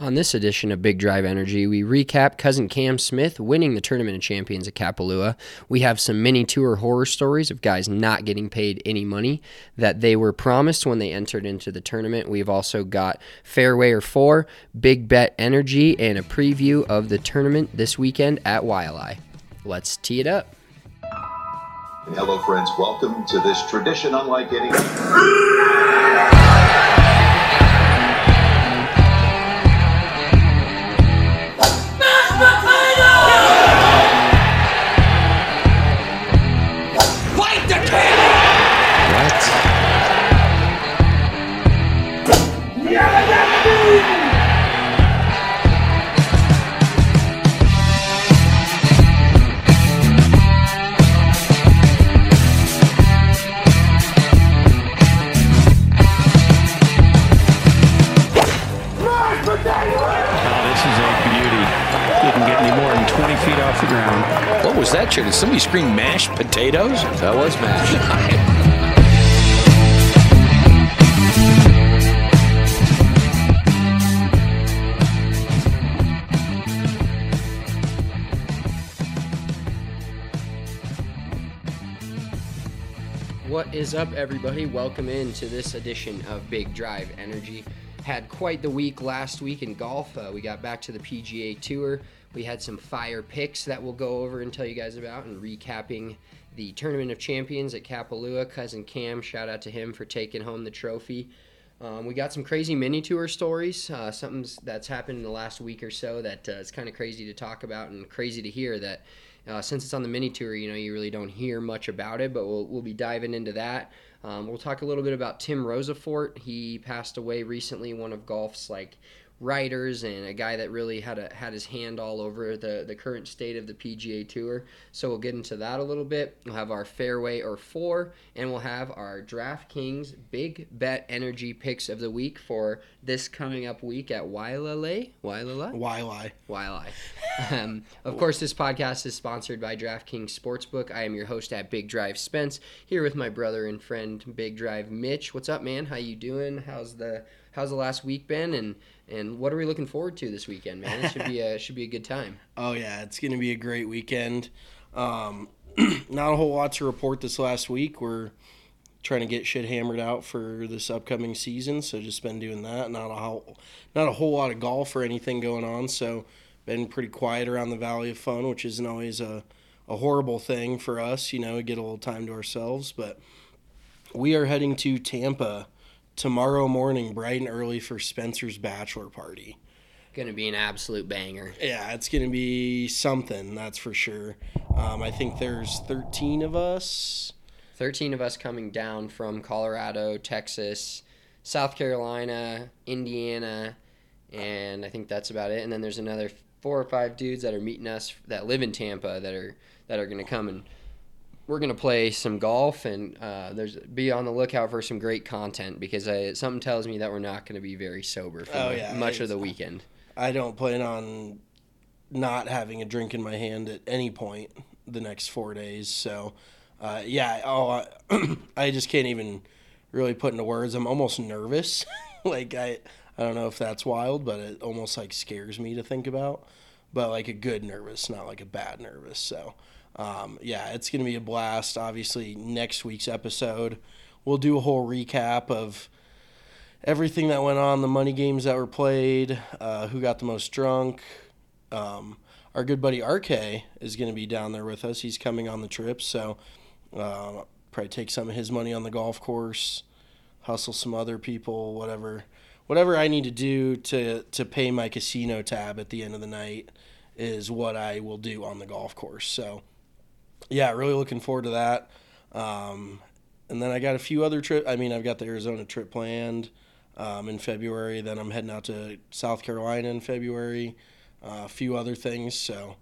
On this edition of Big Drive Energy, we recap cousin Cam Smith winning the Tournament of Champions at Kapalua. We have some mini tour horror stories of guys not getting paid any money that they were promised when they entered into the tournament. We've also got Fairway or Four, Big Bet Energy, and a preview of the tournament this weekend at Waialae. Let's tee it up. Hello, friends. Welcome to this tradition unlike any. Was that, Chair? Did somebody scream mashed potatoes? That was mashed. What is up, everybody? Welcome in to this edition of Big Drive Energy. Had quite the week last week in golf. Uh, we got back to the PGA Tour. We had some fire picks that we'll go over and tell you guys about, and recapping the Tournament of Champions at Kapalua. Cousin Cam, shout out to him for taking home the trophy. Um, we got some crazy mini tour stories, uh, something that's happened in the last week or so that uh, is kind of crazy to talk about and crazy to hear. That uh, since it's on the mini tour, you know, you really don't hear much about it, but we'll we'll be diving into that. Um, we'll talk a little bit about Tim Rosaforte. He passed away recently, one of golf's like writers and a guy that really had a had his hand all over the the current state of the PGA Tour. So we'll get into that a little bit. We'll have our fairway or four, and we'll have our DraftKings big bet energy picks of the week for this coming up week at Waialae. Waialae. Waialae. Waialae. Um, of course, this podcast is sponsored by DraftKings Sportsbook. I am your host at Big Drive Spence, here with my brother and friend Big Drive Mitch. What's up, man? How you doing? How's the how's the last week been? And and what are we looking forward to this weekend, man? It should be a should be a good time. Oh yeah, it's gonna be a great weekend. Um, not a whole lot to report this last week. We're trying to get shit hammered out for this upcoming season, so just been doing that. Not a whole, not a whole lot of golf or anything going on, so been pretty quiet around the Valley of Fun, which isn't always a a horrible thing for us. You know, get a little time to ourselves, but we are heading to Tampa tomorrow morning, bright and early, for Spencer's bachelor party. Gonna be an absolute banger. Yeah, it's gonna be something, that's for sure. Um, I think there's 13 of us. 13 of us coming down from Colorado, Texas, South Carolina, Indiana, and I think that's about it. And then there's another four or five dudes that are meeting us that live in Tampa that are that are gonna come and we're gonna play some golf and uh, there's be on the lookout for some great content because I, something tells me that we're not gonna be very sober for oh, yeah, much of the weekend. I don't plan on not having a drink in my hand at any point the next four days. So, uh, yeah. Oh, I, I just can't even really put into words. I'm almost nervous. like I, I don't know if that's wild, but it almost like scares me to think about. But like a good nervous, not like a bad nervous. So um, yeah, it's going to be a blast. Obviously, next week's episode, we'll do a whole recap of everything that went on, the money games that were played, uh, who got the most drunk. Um, our good buddy RK is going to be down there with us. He's coming on the trip, so uh, probably take some of his money on the golf course, hustle some other people, whatever, whatever I need to do to to pay my casino tab at the end of the night is what I will do on the golf course. So, yeah, really looking forward to that. Um, and then I got a few other trips. I mean, I've got the Arizona trip planned um, in February. Then I'm heading out to South Carolina in February. Uh, a few other things. So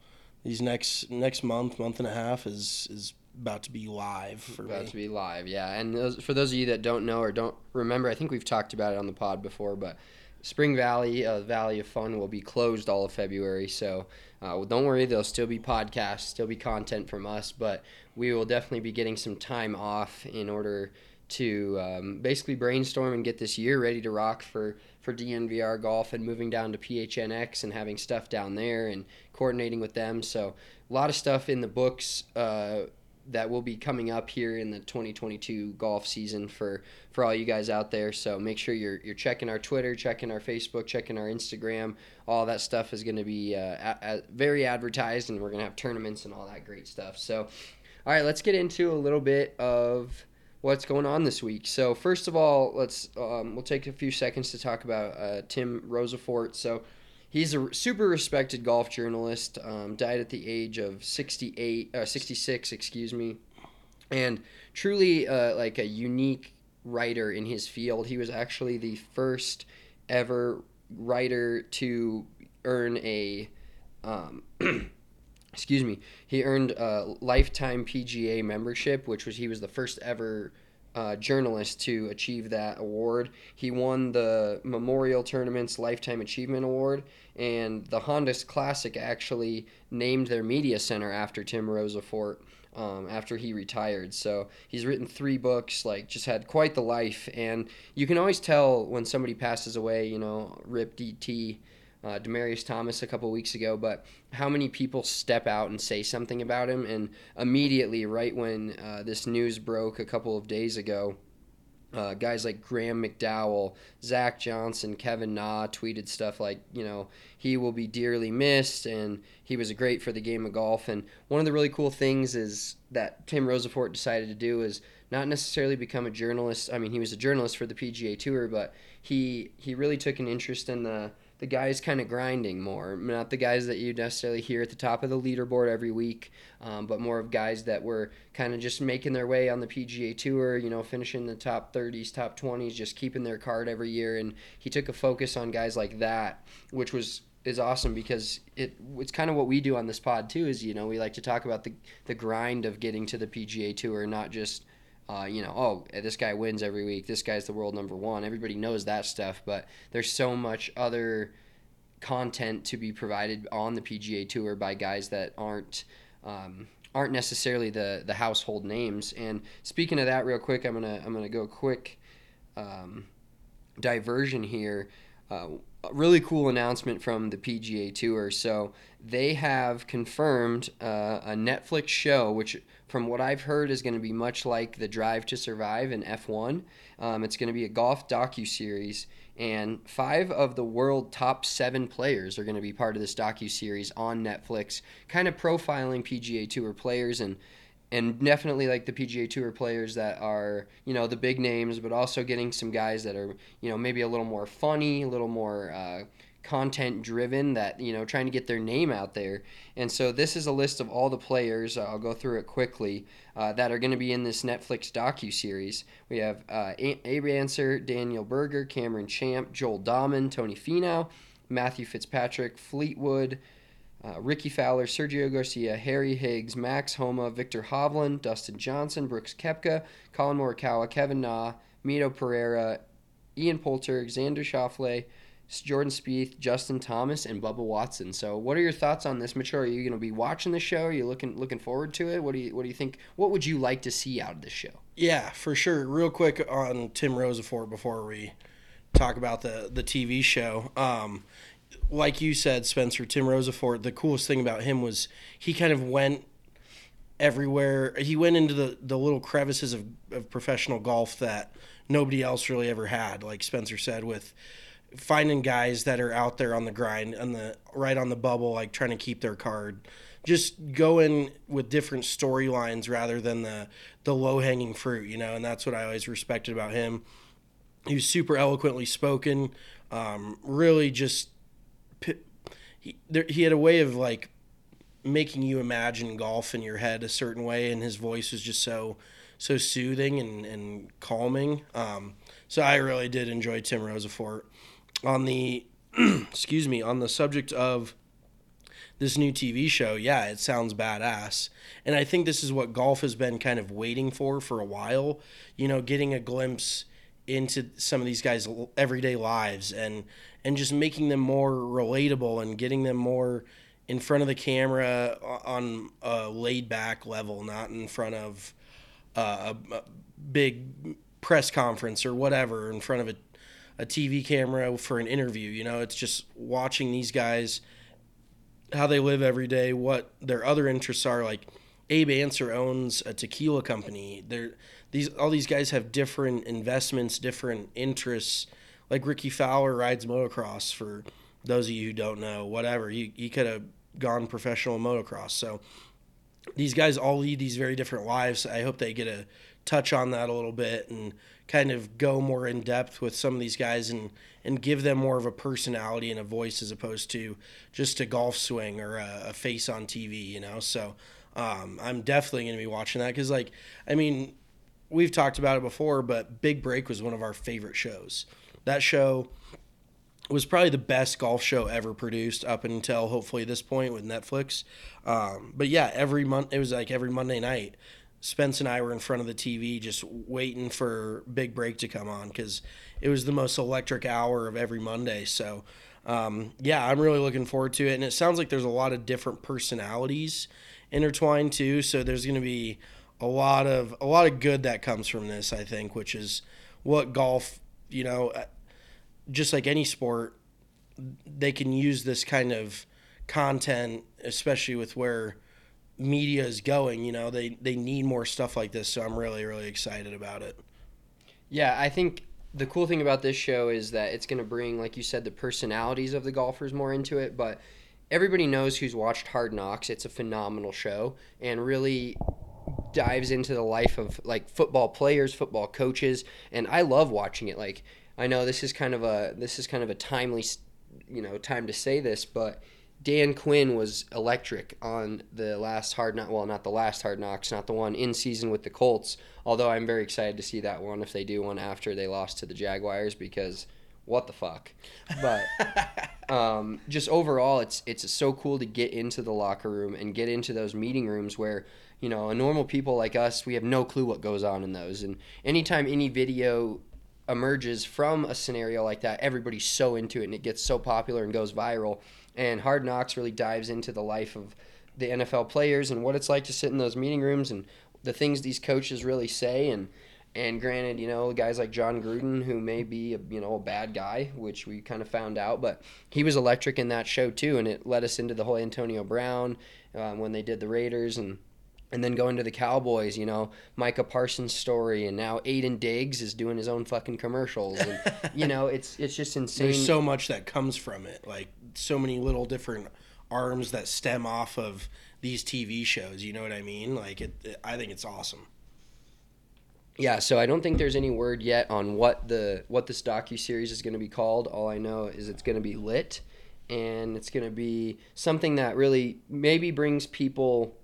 these next next month, month and a half is is about to be live for about me. to be live. Yeah, and those, for those of you that don't know or don't remember, I think we've talked about it on the pod before, but Spring Valley, uh, Valley of Fun, will be closed all of February. So uh, don't worry, there'll still be podcasts, still be content from us, but we will definitely be getting some time off in order to um, basically brainstorm and get this year ready to rock for for DNVR golf and moving down to PHNX and having stuff down there and coordinating with them. So a lot of stuff in the books. Uh, that will be coming up here in the 2022 golf season for for all you guys out there. So make sure you're you're checking our Twitter, checking our Facebook, checking our Instagram. All that stuff is going to be uh, a, a very advertised, and we're going to have tournaments and all that great stuff. So, all right, let's get into a little bit of what's going on this week. So first of all, let's um, we'll take a few seconds to talk about uh, Tim Rosaforte. So he's a super respected golf journalist. Um, died at the age of 68, uh, 66, excuse me, and truly uh, like a unique writer in his field. He was actually the first ever writer to earn a um, excuse me, he earned a lifetime PGA membership, which was he was the first ever uh, journalist to achieve that award. He won the Memorial Tournament's Lifetime Achievement Award, and the Hondas Classic actually named their media center after Tim Rosaforte. Um, after he retired. So he's written three books, like just had quite the life. And you can always tell when somebody passes away, you know, Rip DT, uh, Demaryius Thomas a couple weeks ago, but how many people step out and say something about him? And immediately, right when uh, this news broke a couple of days ago, uh, guys like Graham McDowell, Zach Johnson, Kevin Na tweeted stuff like, you know, he will be dearly missed and he was great for the game of golf. And one of the really cool things is that Tim Rosaforte decided to do is not necessarily become a journalist. I mean, he was a journalist for the PGA Tour, but he he really took an interest in the the guys kind of grinding more, not the guys that you necessarily hear at the top of the leaderboard every week, um, but more of guys that were kind of just making their way on the PGA Tour, you know, finishing the top 30s, top 20s, just keeping their card every year. And he took a focus on guys like that, which was is awesome because it it's kind of what we do on this pod too. Is you know we like to talk about the the grind of getting to the PGA Tour, not just uh, you know, oh, this guy wins every week. This guy's the world number one. Everybody knows that stuff, but there's so much other content to be provided on the PGA Tour by guys that aren't um, aren't necessarily the the household names. And speaking of that, real quick, I'm gonna I'm gonna go quick um, diversion here. Uh, really cool announcement from the PGA Tour. So they have confirmed uh, a Netflix show, which, from what I've heard, is going to be much like the Drive to Survive in F1. Um, it's going to be a golf docu series, and five of the world top seven players are going to be part of this docu series on Netflix, kind of profiling PGA Tour players and and definitely like the PGA Tour players that are you know the big names, but also getting some guys that are you know maybe a little more funny, a little more uh, content driven, that you know trying to get their name out there. And so this is a list of all the players. Uh, I'll go through it quickly uh, that are going to be in this Netflix docu series. We have uh, Abe Ancer, Daniel Berger, Cameron Champ, Joel Dahmen, Tony Finau, Matthew Fitzpatrick, Fleetwood. Uh, Rickie Fowler, Sergio Garcia, Harry Higgs, Max Homa, Viktor Hovland, Dustin Johnson, Brooks Koepka, Collin Morikawa, Kevin Na, Mito Pereira, Ian Poulter, Xander Schauffele, Jordan Spieth, Justin Thomas, and Bubba Watson. So, what are your thoughts on this, Mitchell? Are you going to be watching the show? Are you looking looking forward to it? What do you What do you think? What would you like to see out of this show? Yeah, for sure. Real quick on Tim Rosaforte before we talk about the the TV show. Um, like you said, Spencer, Tim Rosaforte, the coolest thing about him was he kind of went everywhere. He went into the, the little crevices of, of professional golf that nobody else really ever had. Like Spencer said, with finding guys that are out there on the grind on the right on the bubble, like trying to keep their card. Just go in with different storylines rather than the the low hanging fruit, you know, and that's what I always respected about him. He was super eloquently spoken, um, really just he, there, he had a way of like making you imagine golf in your head a certain way, and his voice was just so so soothing and, and calming. Um, so I really did enjoy Tim Rosaforte. On the excuse me, on the subject of this new TV show, yeah, it sounds badass. And I think this is what golf has been kind of waiting for for a while, you know, getting a glimpse into some of these guys' everyday lives and and just making them more relatable and getting them more in front of the camera on a laid back level, not in front of uh, a, a, big press conference or whatever, in front of a, a TV camera for an interview. You know, it's just watching these guys, how they live every day, what their other interests are. Like Abe Ancer owns a tequila company. They're, these all these guys have different investments, different interests. Like Rickie Fowler rides motocross for those of you who don't know, whatever. He, he could have gone professional motocross. So these guys all lead these very different lives. I hope they get a touch on that a little bit and kind of go more in depth with some of these guys and and give them more of a personality and a voice as opposed to just a golf swing or a, a face on TV, you know. So um, I'm definitely going to be watching that because, like, I mean, we've talked about it before, but Big Break was one of our favorite shows. That show was probably the best golf show ever produced up until hopefully this point with Netflix. Um, but yeah, every month it was like every Monday night. Spence and I were in front of the TV just waiting for Big Break to come on because it was the most electric hour of every Monday. So, um, yeah, I'm really looking forward to it. And it sounds like there's a lot of different personalities intertwined too. So there's going to be a lot of a lot of good that comes from this. I think, which is what golf, you know, just like any sport, they can use this kind of content, especially with where media is going. You know, they they need more stuff like this. So I'm really really excited about it. Yeah, I think the cool thing about this show is that it's going to bring, like you said, the personalities of the golfers more into it, but. Everybody knows who's watched Hard Knocks. It's a phenomenal show and really dives into the life of like football players, football coaches, and I love watching it. Like I know this is kind of a this is kind of a timely, you know, time to say this, but Dan Quinn was electric on the last hard knock. Well, not the last hard knocks, not the one in season with the Colts. Although I'm very excited to see that one if they do one after they lost to the Jaguars because what the fuck. But um, just overall, it's it's so cool to get into the locker room and get into those meeting rooms where you know a normal people like us we have no clue what goes on in those. And anytime any video emerges from a scenario like that, everybody's so into it and it gets so popular and goes viral. And Hard Knocks really dives into the life of the NFL players and what it's like to sit in those meeting rooms and the things these coaches really say and and granted, you know, guys like Jon Gruden, who may be a, you know a bad guy, which we kind of found out, but he was electric in that show too, and it led us into the whole Antonio Brown um, when they did the Raiders and and then going to the Cowboys, you know, Micah Parsons' story, and now Aiden Diggs is doing his own fucking commercials, and you know, it's it's just insane. There's so much that comes from it, like so many little different arms that stem off of these TV shows. You know what I mean? Like, it, it I think it's awesome. Yeah, so I don't think there's any word yet on what the what this docu series is going to be called. All I know is it's going to be lit, and it's going to be something that really maybe brings people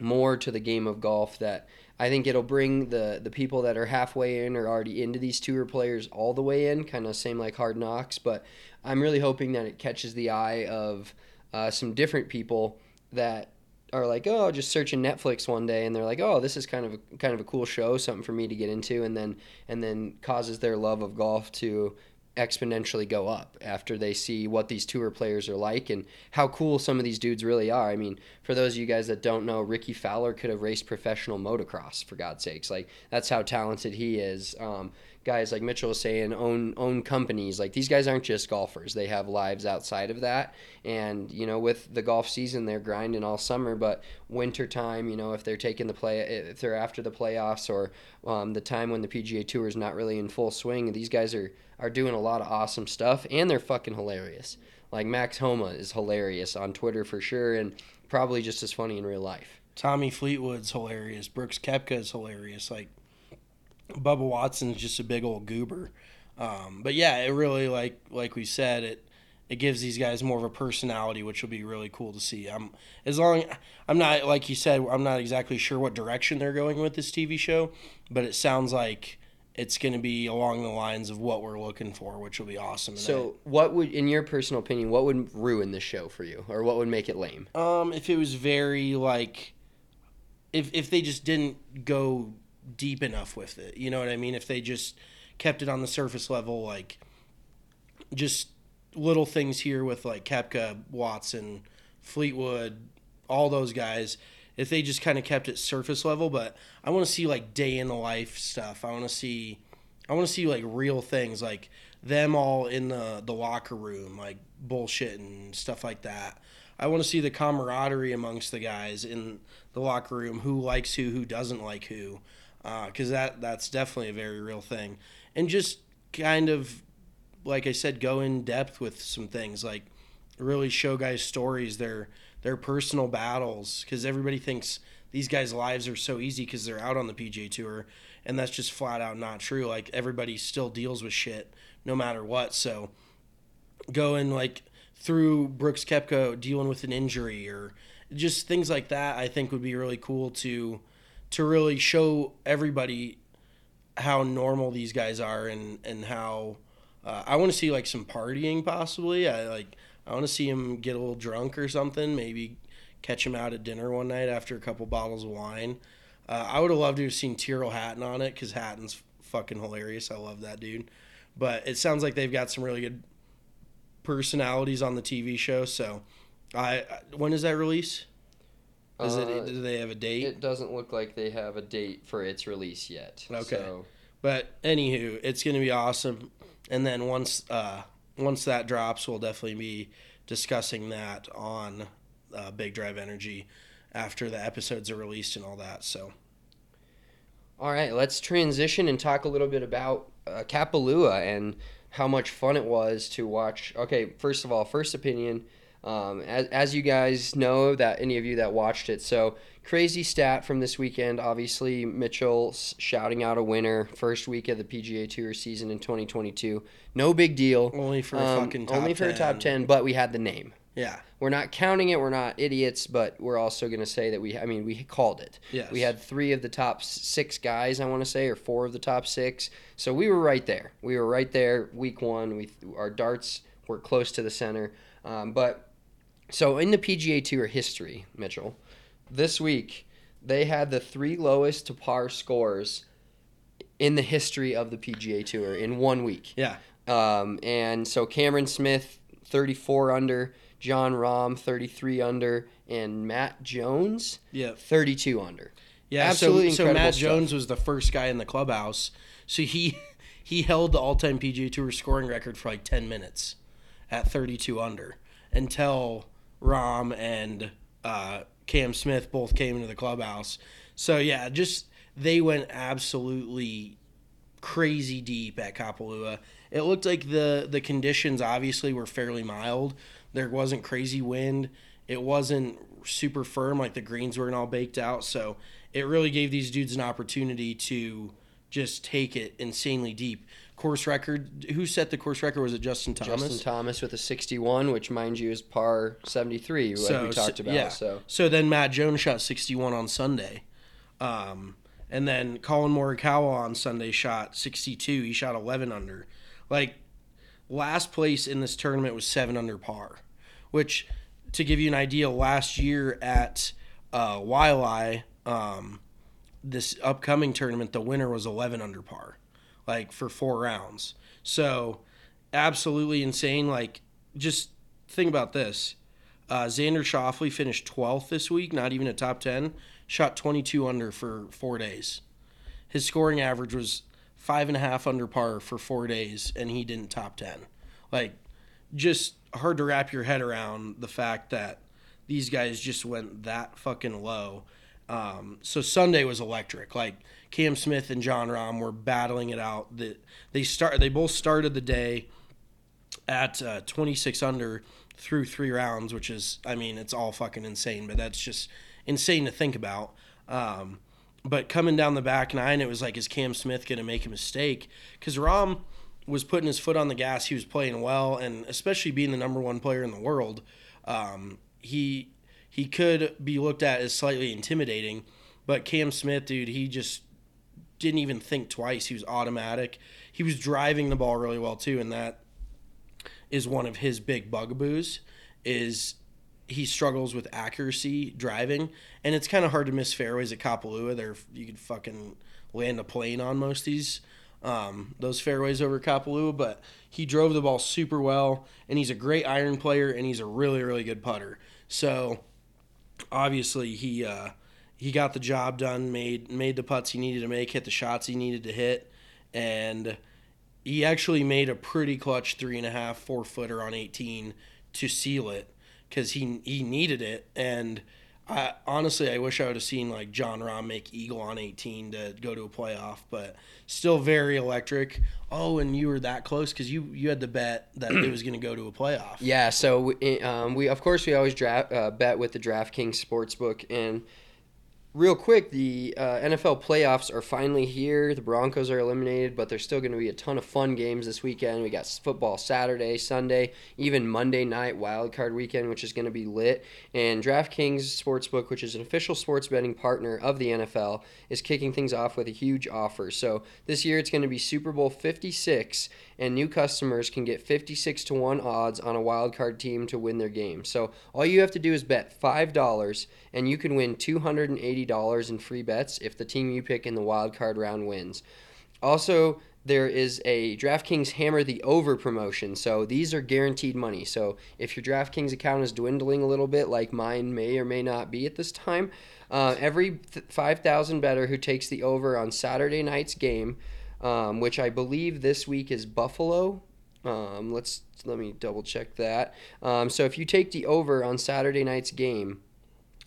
more to the game of golf that I think it'll bring the the people that are halfway in or already into these tour players all the way in, kind of same like Hard Knocks. But I'm really hoping that it catches the eye of uh, some different people that are like, oh, just searching Netflix one day, and they're like, oh, this is kind of a, kind of a cool show, something for me to get into, and then and then causes their love of golf to exponentially go up after they see what these tour players are like and how cool some of these dudes really are. I mean, for those of you guys that don't know, Rickie Fowler could have raced professional motocross for God's sakes. Like that's how talented he is. Um, guys like Mitchell was saying own own companies. Like these guys aren't just golfers; they have lives outside of that. And you know, with the golf season, they're grinding all summer. But winter time, you know, if they're taking the play, if they're after the playoffs or um, the time when the PGA Tour is not really in full swing, these guys are are doing a lot of awesome stuff, and they're fucking hilarious. Like Max Homa is hilarious on Twitter for sure, and probably just as funny in real life. Tommy Fleetwood's hilarious. Brooks Koepka is hilarious. Like Bubba Watson's just a big old goober. Um, but yeah, it really like like we said it it gives these guys more of a personality, which will be really cool to see. I'm as long I'm not like you said I'm not exactly sure what direction they're going with this TV show, but it sounds like it's going to be along the lines of what we're looking for, which will be awesome. So, what would, in your personal opinion, what would ruin the show for you, or what would make it lame? Um, if it was very like, if if they just didn't go deep enough with it, you know what I mean? If they just kept it on the surface level, like just little things here with like Koepka, Watson, Fleetwood, all those guys. If they just kind of kept it surface level, but I want to see like day in the life stuff. I want to see, I want to see like real things, like them all in the the locker room, like bullshit and stuff like that. I want to see the camaraderie amongst the guys in the locker room, who likes who, who doesn't like who, uh, because that that's definitely a very real thing, and just kind of like I said, go in depth with some things, like really show guys stories, their their personal battles, because everybody thinks these guys' lives are so easy because they're out on the PGA Tour, and that's just flat out not true. Like everybody still deals with shit no matter what. So going like through Brooks Koepka dealing with an injury or just things like that, I think would be really cool to to really show everybody how normal these guys are and and how uh, I want to see like some partying possibly. I like I want to see him get a little drunk or something. Maybe catch him out at dinner one night after a couple bottles of wine. Uh, I would have loved to have seen Tyrrell Hatton on it because Hatton's fucking hilarious. I love that dude. But it sounds like they've got some really good personalities on the TV show. So, I when does that release? Is Uh, it? Do they have a date? It doesn't look like they have a date for its release yet. Okay. So, But anywho, it's gonna be awesome. And then once uh, once that drops, we'll definitely be discussing that on uh, Big Drive Energy after the episodes are released and all that. So all right, let's transition and talk a little bit about uh, Kapalua and how much fun it was to watch. Okay, first of all, first opinion. Um, as, as you guys know, that any of you that watched it, so crazy stat from this weekend. Obviously, Mitchell shouting out a winner first week of the PGA Tour season in 2022. No big deal. Only for a Um, fucking top only for a top 10. but we had the name. yeah, We're not counting it. We're not idiots, but we're also going to say that we. I mean, we called it. Yes. We had three of the top six guys. I want to say, or four of the top six. So we were right there. We were right there. Week one, we our darts were close to the center. Um, but so in the PGA Tour history, Mitchell, this week they had the three lowest to par scores in the history of the PGA Tour in one week. yeah, Um, and so Cameron Smith, 34 under, Jon Rahm, 33 under, and Matt Jones, yeah, 32 under. yeah. Absolutely so, so Matt stuff. Jones was the first guy in the clubhouse. So he he held the all-time PGA Tour scoring record for like ten minutes at 32 under until Rahm and uh, Cam Smith both came into the clubhouse. So yeah, just they went absolutely crazy deep at Kapalua. It looked like the the conditions obviously were fairly mild. There wasn't crazy wind. It wasn't super firm like the greens weren't all baked out. So it really gave these dudes an opportunity to just take it insanely deep. Course record. Who set the course record? Was it Justin Thomas? Justin Thomas with a 61, which mind you is par 73, like we talked about. So so then Matt Jones shot 61 on Sunday. Um, and then Collin Morikawa on Sunday shot 62. He shot 11 under. Like last place in this tournament was 7 under par, which to give you an idea last year at uh Waialae um this upcoming tournament the winner was 11 under par like for four rounds. So absolutely insane like just think about this. Uh, Xander Schauffele finished 12th this week, not even a top 10. Shot 22 under for four days. His scoring average was five and a half under par for four days, and he didn't top ten. Like, just hard to wrap your head around the fact that these guys just went that fucking low. Um, so Sunday was electric. Like Cam Smith and Jon Rahm were battling it out. That they start. They both started the day at uh, 26 under through three rounds, which is, I mean, it's all fucking insane. But that's just insane to think about. Um, but coming down the back nine, it was like, is Cam Smith going to make a mistake? Because Rahm was putting his foot on the gas. He was playing well, and especially being the number one player in the world, um, he he could be looked at as slightly intimidating. But Cam Smith, dude, he just didn't even think twice. He was automatic. He was driving the ball really well too, and that is one of his big bugaboos. Is he struggles with accuracy driving, and it's kind of hard to miss fairways at Kapalua. There, you could fucking land a plane on most of these um, those fairways over Kapalua, but he drove the ball super well, and he's a great iron player, and he's a really really good putter. So obviously he uh, he got the job done, made made the putts he needed to make, hit the shots he needed to hit, and he actually made a pretty clutch three and a half four footer on 18 to seal it because he he needed it and I, honestly I wish I would have seen like Jon Rahm make eagle on 18 to go to a playoff but still very electric. Oh and you were that close because you you had the bet that it was going to go to a playoff. Yeah, so we, um, we of course we always draft uh, bet with the DraftKings sportsbook and real quick the uh, NFL playoffs are finally here. The Broncos are eliminated, but there's still going to be a ton of fun games this weekend. We got football Saturday, Sunday, even Monday night wild card weekend, which is going to be lit. And DraftKings Sportsbook, which is an official sports betting partner of the NFL, is kicking things off with a huge offer. So this year it's going to be Super Bowl 56 and new customers can get 56 to 1 odds on a wild card team to win their game. So all you have to do is bet $5 and you can win $280 in free bets if the team you pick in the wild card round wins. Also, there is a DraftKings Hammer the Over promotion. So these are guaranteed money. So if your DraftKings account is dwindling a little bit, like mine may or may not be at this time, uh, every 5,000 bettor who takes the over on Saturday night's game, um, which I believe this week is Buffalo. Um, let's let me double check that. Um, so if you take the over on Saturday night's game,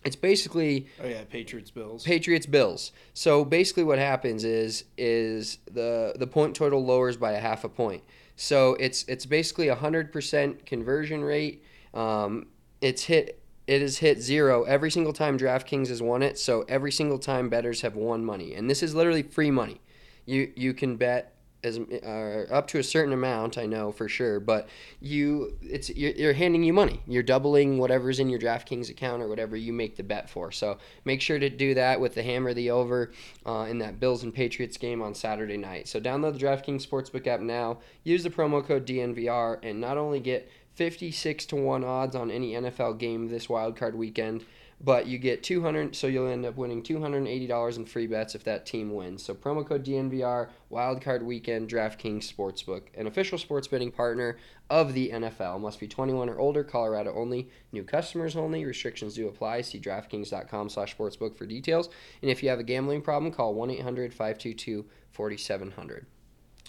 it's basically oh yeah Patriots Bills Patriots Bills. So basically, what happens is is the the point total lowers by a half a point. So it's it's basically a hundred percent conversion rate. Um, it's hit it has hit zero every single time DraftKings has won it. So every single time bettors have won money, and this is literally free money. You you can bet as uh, up to a certain amount, I know for sure, but you it's you're, you're, handing you money. You're doubling whatever's in your DraftKings account or whatever you make the bet for. So make sure to do that with the hammer the over uh, in that Bills and Patriots game on Saturday night. So download the DraftKings Sportsbook app now. Use the promo code DNVR and not only get 56 to 1 odds on any NFL game this wild card weekend but you get 200 so you'll end up winning $280 in free bets if that team wins. So promo code dnvr wildcard weekend draftkings sportsbook an official sports betting partner of the nfl must be 21 or older colorado only. New customers only. Restrictions do apply. See draftkings.com slash sportsbook for details. And if you have a gambling problem call 1-800-522-4700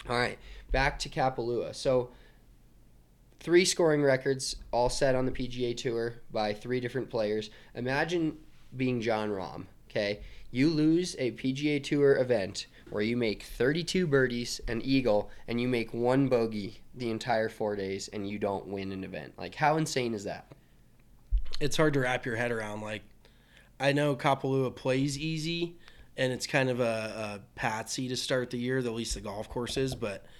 all right back to kapalua. So three scoring records all set on the PGA Tour by three different players. Imagine being Jon Rahm, okay? You lose a PGA Tour event where you make 32 birdies, an eagle, and you make one bogey the entire four days and you don't win an event. Like, how insane is that? It's hard to wrap your head around. Like, I know Kapalua plays easy, and it's kind of a, a patsy to start the year, at least the golf course is, but –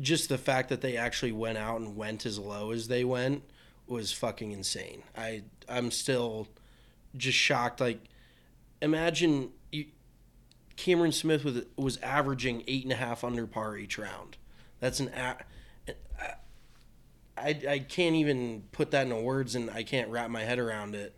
just the fact that they actually went out and went as low as they went was fucking insane. I I'm still just shocked. Like, imagine you, Cameron Smith was was averaging eight and a half under par each round. That's an I, I can't even put that into words and I can't wrap my head around it.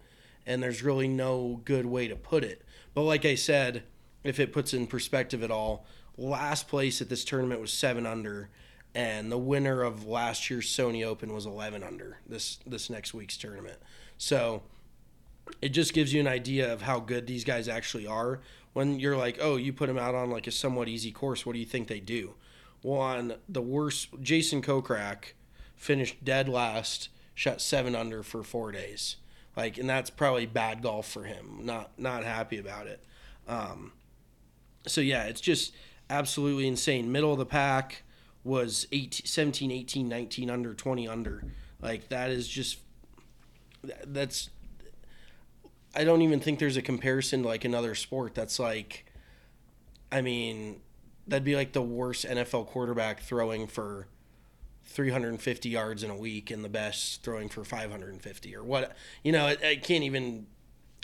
And there's really no good way to put it. But like I said, if it puts in perspective at all, last place at this tournament was seven under and the winner of last year's Sony Open was 11 under this this next week's tournament. So it just gives you an idea of how good these guys actually are when you're like, oh, you put them out on like a somewhat easy course, what do you think they do? Well, on the worst, Jason Kokrak finished dead last, shot seven under for four days. Like, and that's probably bad golf for him. Not not happy about it. Um, so yeah, it's just absolutely insane. Middle of the pack was 18, 17, 18, 19 under, 20 under. Like that is just that's I don't even think there's a comparison to like another sport that's like I mean, that'd be like the worst NFL quarterback throwing for 350 yards in a week and the best throwing for 550 or what you know, I, I can't even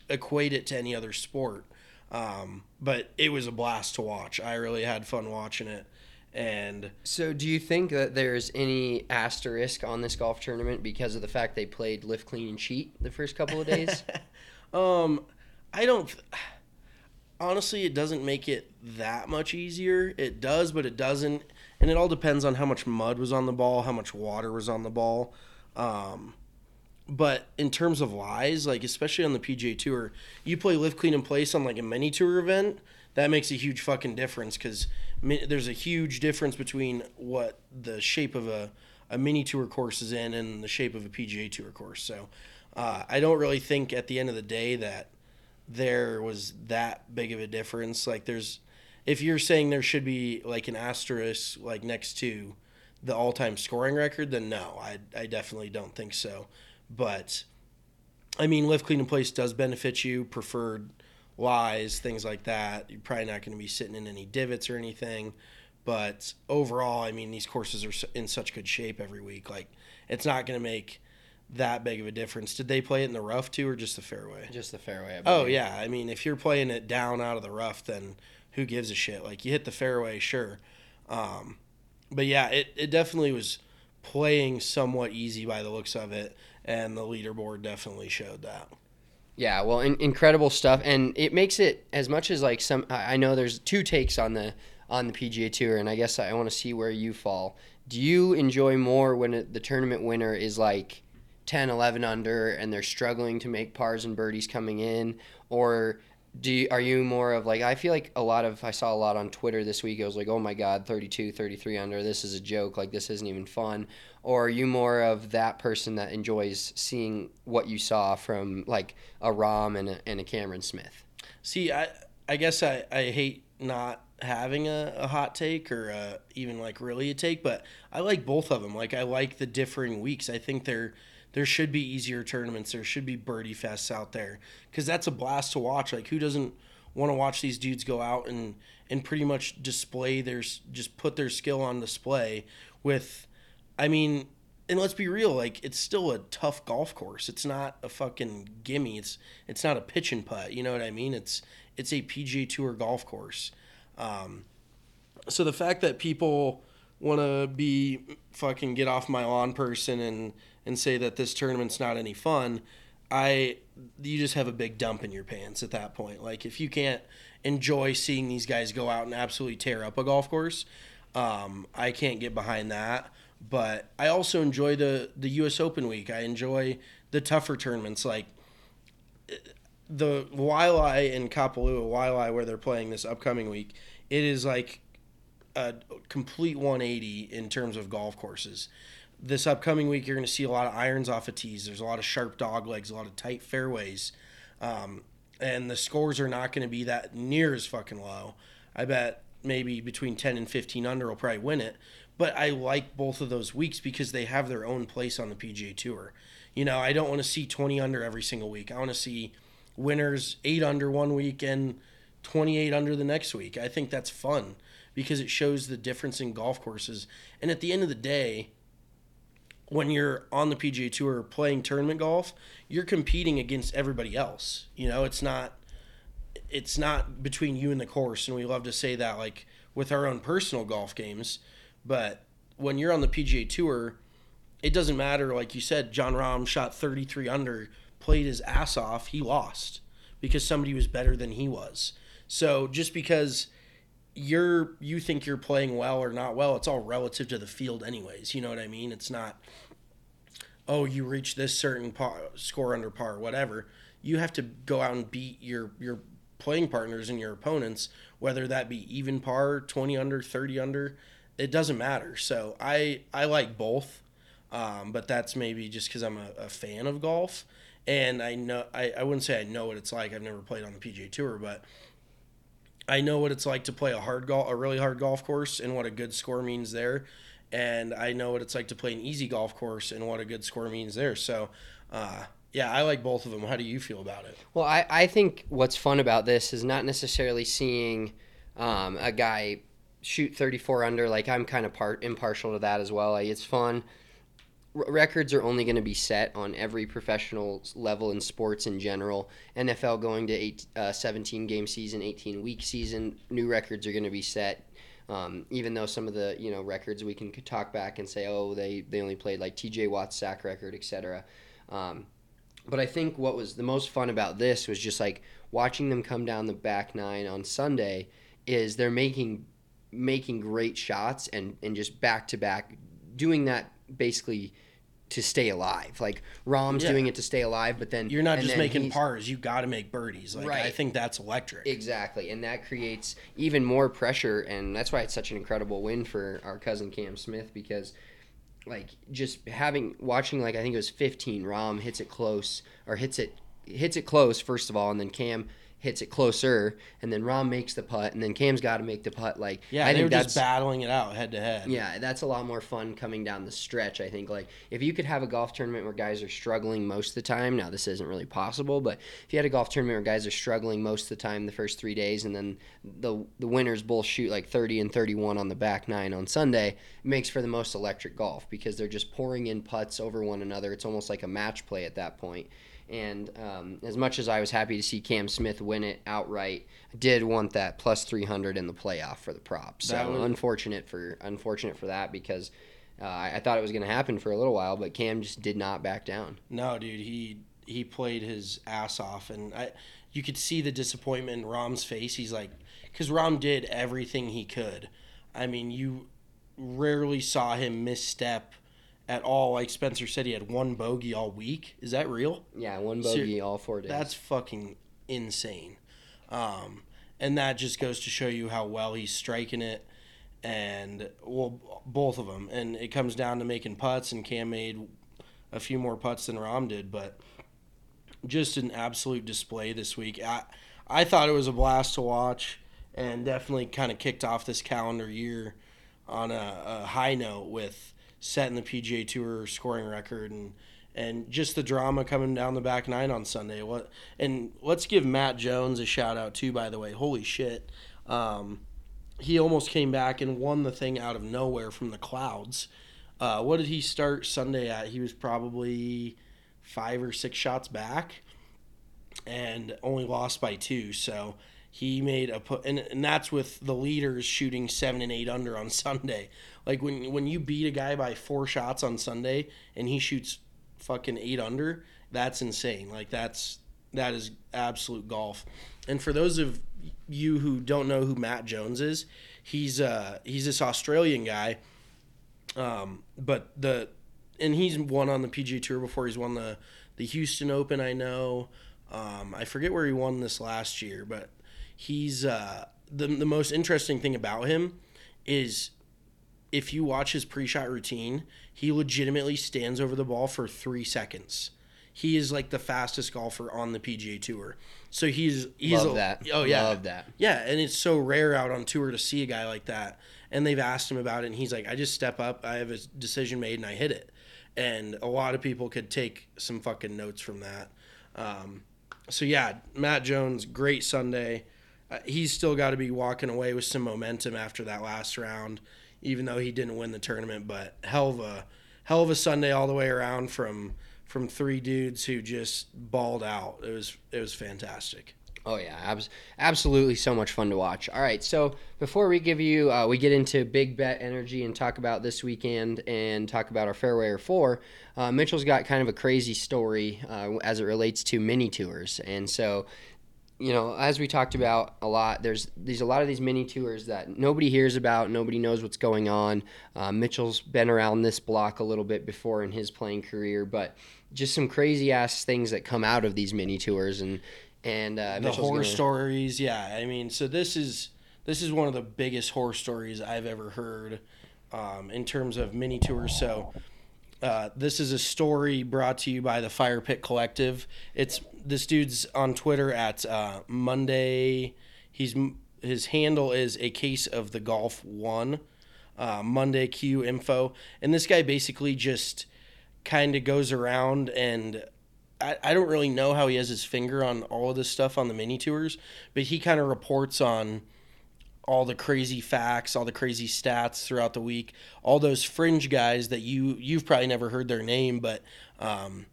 equate it to any other sport. Um, but it was a blast to watch. I really had fun watching it. And So, do you think that there's any asterisk on this golf tournament because of the fact they played lift, clean, and cheat the first couple of days? Um, I don't. Honestly, it doesn't make it that much easier. It does, but it doesn't, and it all depends on how much mud was on the ball, how much water was on the ball. Um, but in terms of lies, like especially on the PGA Tour, you play lift, clean in place on like a mini tour event. That makes a huge fucking difference because there's a huge difference between what the shape of a, a mini tour course is in and the shape of a PGA Tour course. So uh, I don't really think at the end of the day that there was that big of a difference. Like there's, if you're saying there should be like an asterisk like next to the all-time scoring record, then no, I I definitely don't think so. But I mean, live clean in place does benefit you. Preferred lies, things like that. You're probably not going to be sitting in any divots or anything. But overall, I mean, these courses are in such good shape every week. Like, it's not going to make that big of a difference. Did they play it in the rough too, or just the fairway? Just the fairway. I Oh yeah, I mean, if you're playing it down out of the rough, then who gives a shit? Like you hit the fairway, sure. Um, but yeah, it, it definitely was playing somewhat easy by the looks of it, and the leaderboard definitely showed that. Yeah, well, in, incredible stuff, and it makes it as much as like some. I know there's two takes on the on the PGA Tour, and I guess I want to see where you fall. Do you enjoy more when it, the tournament winner is like 10, 11 under, and they're struggling to make pars and birdies coming in, or do you, are you more of like I feel like a lot of I saw a lot on Twitter this week. It was like, oh my god, 32, 33 under. This is a joke. Like this isn't even fun. Or are you more of that person that enjoys seeing what you saw from like a Rahm and a, and a Cameron Smith? See, I I guess I, I hate not having a, a hot take or uh even like really a take, but I like both of them. Like I like the differing weeks. I think there there should be easier tournaments. There should be birdie fests out there because that's a blast to watch. Like who doesn't want to watch these dudes go out and and pretty much display their just put their skill on display with I mean, and let's be real, like it's still a tough golf course. It's not a fucking gimme. It's it's not a pitch and putt. You know what I mean? It's it's a PGA Tour golf course. Um, so the fact that people want to be fucking get off my lawn person and and say that this tournament's not any fun, I you just have a big dump in your pants at that point. Like if you can't enjoy seeing these guys go out and absolutely tear up a golf course, um, I can't get behind that. But I also enjoy the the U.S. Open week. I enjoy the tougher tournaments like the Waialae in Kapalua, Waialae, where they're playing this upcoming week. It is like a complete 180 in terms of golf courses. This upcoming week, you're going to see a lot of irons off of tees. There's a lot of sharp dog legs, a lot of tight fairways, um, and the scores are not going to be that near as fucking low. I bet maybe between 10 and 15 under will probably win it. But I like both of those weeks because they have their own place on the PGA Tour. You know, I don't want to see 20 under every single week. I want to see winners 8 under one week and 28 under the next week. I think that's fun because it shows the difference in golf courses. And at the end of the day, when you're on the PGA Tour playing tournament golf, you're competing against everybody else. You know, it's not it's not between you and the course and we love to say that like with our own personal golf games, but when you're on the PGA Tour, it doesn't matter like you said Jon Rahm shot 33 under, played his ass off, he lost because somebody was better than he was. So just because you're you think you're playing well or not well, it's all relative to the field anyways. You know what I mean? It's not oh, you reach this certain par, score under par, whatever. You have to go out and beat your your playing partners and your opponents, whether that be even par, 20 under, 30 under, it doesn't matter. So I I like both, um, but that's maybe just because I'm a, a, fan of golf, and I know I, I wouldn't say I know what it's like. I've never played on the PGA Tour, but I know what it's like to play a hard golf, a really hard golf course, and what a good score means there. And I know what it's like to play an easy golf course and what a good score means there. So, uh, yeah, I like both of them. How do you feel about it? Well, I, I think what's fun about this is not necessarily seeing um, a guy shoot 34 under. Like I'm kind of part impartial to that as well. Like it's fun. R- records are only going to be set on every professional level in sports in general. NFL going to eight, uh, 17 game season, 18 week season. New records are going to be set. Um, even though some of the you know records we can talk back and say, oh, they they only played like T.J. Watt's sack record, etc. Um, but I think what was the most fun about this was just like watching them come down the back nine on Sunday. Is they're making making great shots and and just back to back doing that basically to stay alive. Like Rahm's Yeah. doing it to stay alive, but then You're not just making pars. You got to make birdies. Like I think that's electric. Exactly, and that creates even more pressure, and that's why it's such an incredible win for our cousin Cam Smith because, like, just having watching like I think it was 15. Rom hits it close or hits it hits it close first of all, and then Cam hits it closer, and then Rahm makes the putt, and then Cam's got to make the putt. Like, yeah, I they were think just battling it out head to head. yeah, that's a lot more fun coming down the stretch. I think like if you could have a golf tournament where guys are struggling most of the time. Now this isn't really possible, but if you had a golf tournament where guys are struggling most of the time the first three days, and then the the winners both shoot like thirty and thirty one on the back nine on Sunday, it makes for the most electric golf because they're just pouring in putts over one another. It's almost like a match play at that point. And um, as much as I was happy to see Cam Smith win it outright, I did want that plus 300 in the playoff for the prop. So was- unfortunate for unfortunate for that because uh, I I thought it was going to happen for a little while, but Cam just did not back down. No, dude, he he played his ass off, and I you could see the disappointment in Rahm's face. He's like, because Rom did everything he could. I mean, you rarely saw him misstep at all. Like Spencer said, he had one bogey all week. Is that real? Yeah, one bogey all four days. That's fucking insane. Um, and that just goes to show you how well he's striking it. And well, both of them. And it comes down to making putts. And Cam made a few more putts than Rahm did, but just an absolute display this week. I I thought it was a blast to watch, and definitely kind of kicked off this calendar year on a, a high note with setting the PGA Tour scoring record and and just the drama coming down the back nine on Sunday. What and let's give Matt Jones a shout out too. By the way, holy shit, um, he almost came back and won the thing out of nowhere from the clouds. Uh, what did he start Sunday at? He was probably five or six shots back and only lost by two. So he made a put, and, and that's with the leaders shooting seven and eight under on Sunday. Like when when you beat a guy by four shots on Sunday and he shoots fucking eight under, that's insane. Like that's that is absolute golf. And for those of you who don't know who Matt Jones is, he's uh he's this Australian guy. Um, but the and he's won on the PGA Tour before. He's won the the Houston Open. I know. Um, I forget where he won this last year, but he's uh, the the most interesting thing about him is if you watch his pre-shot routine, he legitimately stands over the ball for three seconds. He is like the fastest golfer on the PGA Tour. So he's he's Love a- that. Oh yeah, Love that. yeah, and it's so rare out on tour to see a guy like that. And they've asked him about it, and he's like, "I just step up. I have a decision made, and I hit it." And a lot of people could take some fucking notes from that. Um, so yeah, Matt Jones, great Sunday. Uh, he's still got to be walking away with some momentum after that last round, even though he didn't win the tournament. But hell of a hell of a Sunday all the way around from from three dudes who just balled out. It was it was fantastic. Oh yeah, abs- absolutely so much fun to watch. All right, so before we give you, uh, we get into big bet energy and talk about this weekend and talk about our fairway or four. Uh, Mitchell's got kind of a crazy story uh, as it relates to mini tours, and so you know, as we talked about a lot, there's there's a lot of these mini tours that nobody hears about, nobody knows what's going on. Uh, Mitchell's been around this block a little bit before in his playing career, but just some crazy ass things that come out of these mini tours, and and uh, the Mitchell's horror gonna- stories. Yeah, I mean, so this is this is one of the biggest horror stories I've ever heard um, in terms of mini tours. So. Uh, this is a story brought to you by the Fire Pit Collective. It's this dude's on Twitter at uh, Monday. He's his handle is a case of the Golf One, uh, Monday Q info, and this guy basically just kind of goes around and I, I don't really know how he has his finger on all of this stuff on the mini tours, but he kind of reports on all the crazy facts, all the crazy stats throughout the week, all those fringe guys that you you've probably never heard their name, but um,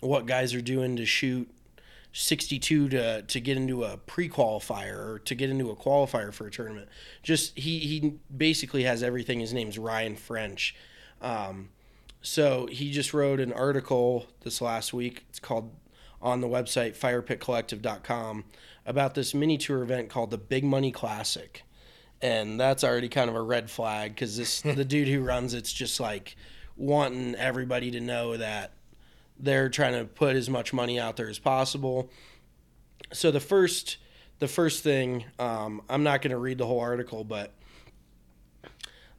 what guys are doing to shoot 62 to to get into a pre-qualifier or to get into a qualifier for a tournament. Just he he basically has everything. His name's Ryan French. Um, so he just wrote an article this last week. It's called on the website firepitcollective.com about this mini tour event called the Big Money Classic. And that's already kind of a red flag because this the dude who runs it's just like wanting everybody to know that they're trying to put as much money out there as possible. So the first the first thing um, I'm not going to read the whole article, but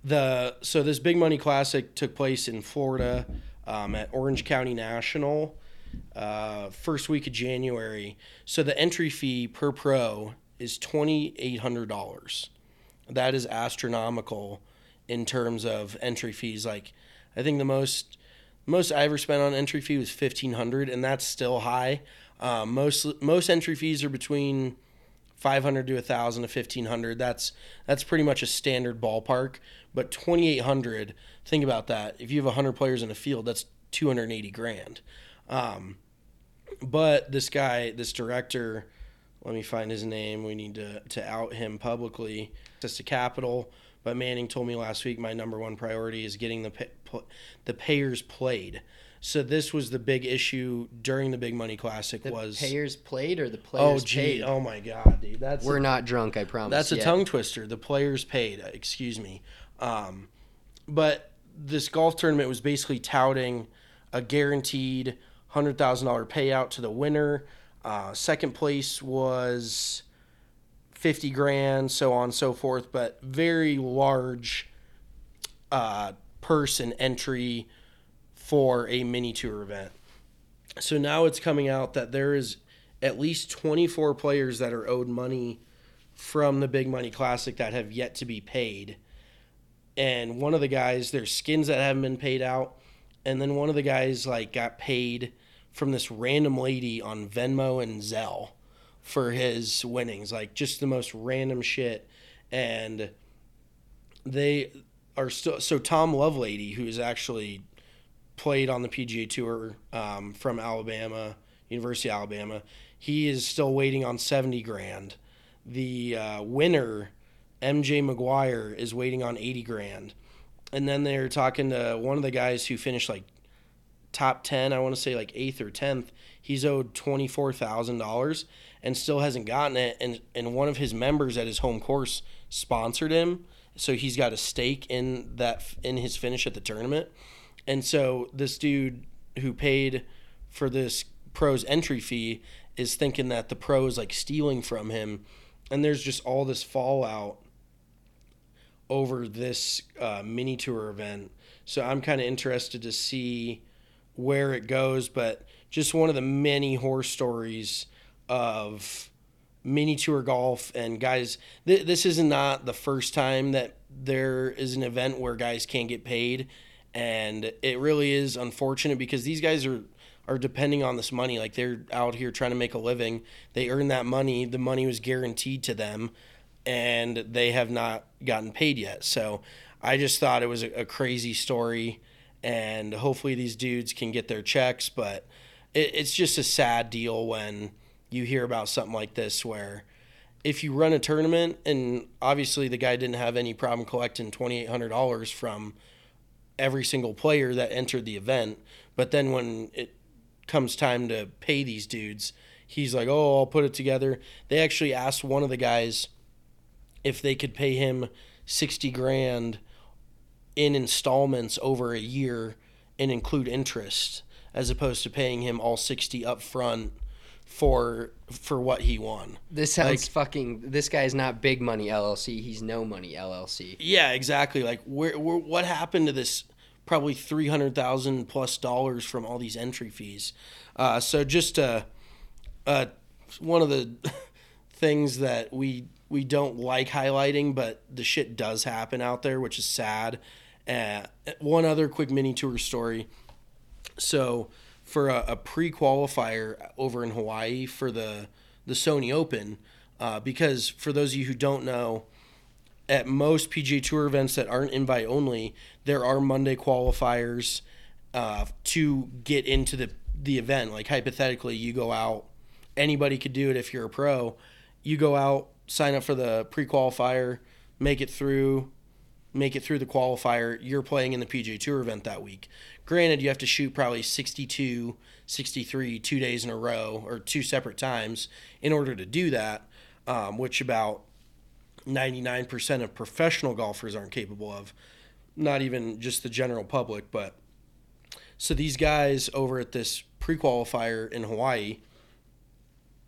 the so this big money classic took place in Florida um, at Orange County National uh, first week of January. So the entry fee per pro is twenty eight hundred dollars. That is astronomical in terms of entry fees. Like I think the most most I ever spent on entry fee was fifteen hundred, and that's still high. Um, most most entry fees are between 500 to 1000 to 1500 that's that's pretty much a standard ballpark but 2800 think about that if you have 100 players in a field that's 280 grand um, but this guy this director let me find his name we need to, to out him publicly access to capital but manning told me last week my number one priority is getting the pay, pl- the payers played so this was the big issue during the big money classic The was payers played or the players. oh gee paid? oh my god dude that's We're not drunk, I promise. that's a tongue twister. The players paid. Excuse me. Um, but this golf tournament was basically touting a guaranteed hundred thousand dollar payout to the winner. Uh, second place was fifty grand, so on and so forth. But very large uh, person entry for a mini tour event. So now it's coming out that there is at least 24 players that are owed money from the Big Money Classic that have yet to be paid. And one of the guys, there's skins that haven't been paid out. And then one of the guys like got paid from this random lady on Venmo and Zelle for his winnings, like just the most random shit. And they are still so Tom Lovelady, who is actually played on the PGA Tour um, from Alabama, University of Alabama. He is still waiting on seventy grand. The uh, winner, MJ McGuire, is waiting on eighty grand. And then they're talking to one of the guys who finished like top ten. I want to say like eighth or tenth. He's owed twenty four thousand dollars and still hasn't gotten it. And and one of his members at his home course sponsored him, so he's got a stake in that in his finish at the tournament. And so this dude who paid for this pro's entry fee is thinking that the pro is like stealing from him. And there's just all this fallout over this uh, mini tour event. So I'm kind of interested to see where it goes, but just one of the many horror stories of mini tour golf. And guys th- this is not the first time that there is an event where guys can't get paid. And it really is unfortunate because these guys are are depending on this money. Like they're out here trying to make a living. They earn that money. The money was guaranteed to them and they have not gotten paid yet. So i just thought it was a, a crazy story and hopefully these dudes can get their checks but it, it's just a sad deal when you hear about something like this where if you run a tournament and obviously the guy didn't have any problem collecting $2800 from every single player that entered the event but then when it comes time to pay these dudes he's like oh i'll put it together. They actually asked one of the guys if they could pay him 60 grand in installments over a year and include interest as opposed to paying him all 60 up front for for what he won. This sounds fucking. This guy's not big money LLC. He's no money LLC. Yeah, exactly. Like where, where what happened to this probably 300,000 plus dollars from all these entry fees. Uh, so just uh, uh, one of the things that we we don't like highlighting, but the shit does happen out there, which is sad. Uh, one other quick mini tour story. So for a, a pre-qualifier over in Hawaii for the the Sony Open, uh, because for those of you who don't know, at most PGA Tour events that aren't invite only, there are Monday qualifiers uh, to get into the the event. Like hypothetically, you go out, anybody could do it if you're a pro. You go out, sign up for the pre qualifier, make it through, make it through the qualifier. You're playing in the PGA Tour event that week. Granted, you have to shoot probably 62, 63, two days in a row or two separate times in order to do that, um, which about 99% of professional golfers aren't capable of. Not even just the general public, but so these guys over at this pre-qualifier in Hawaii,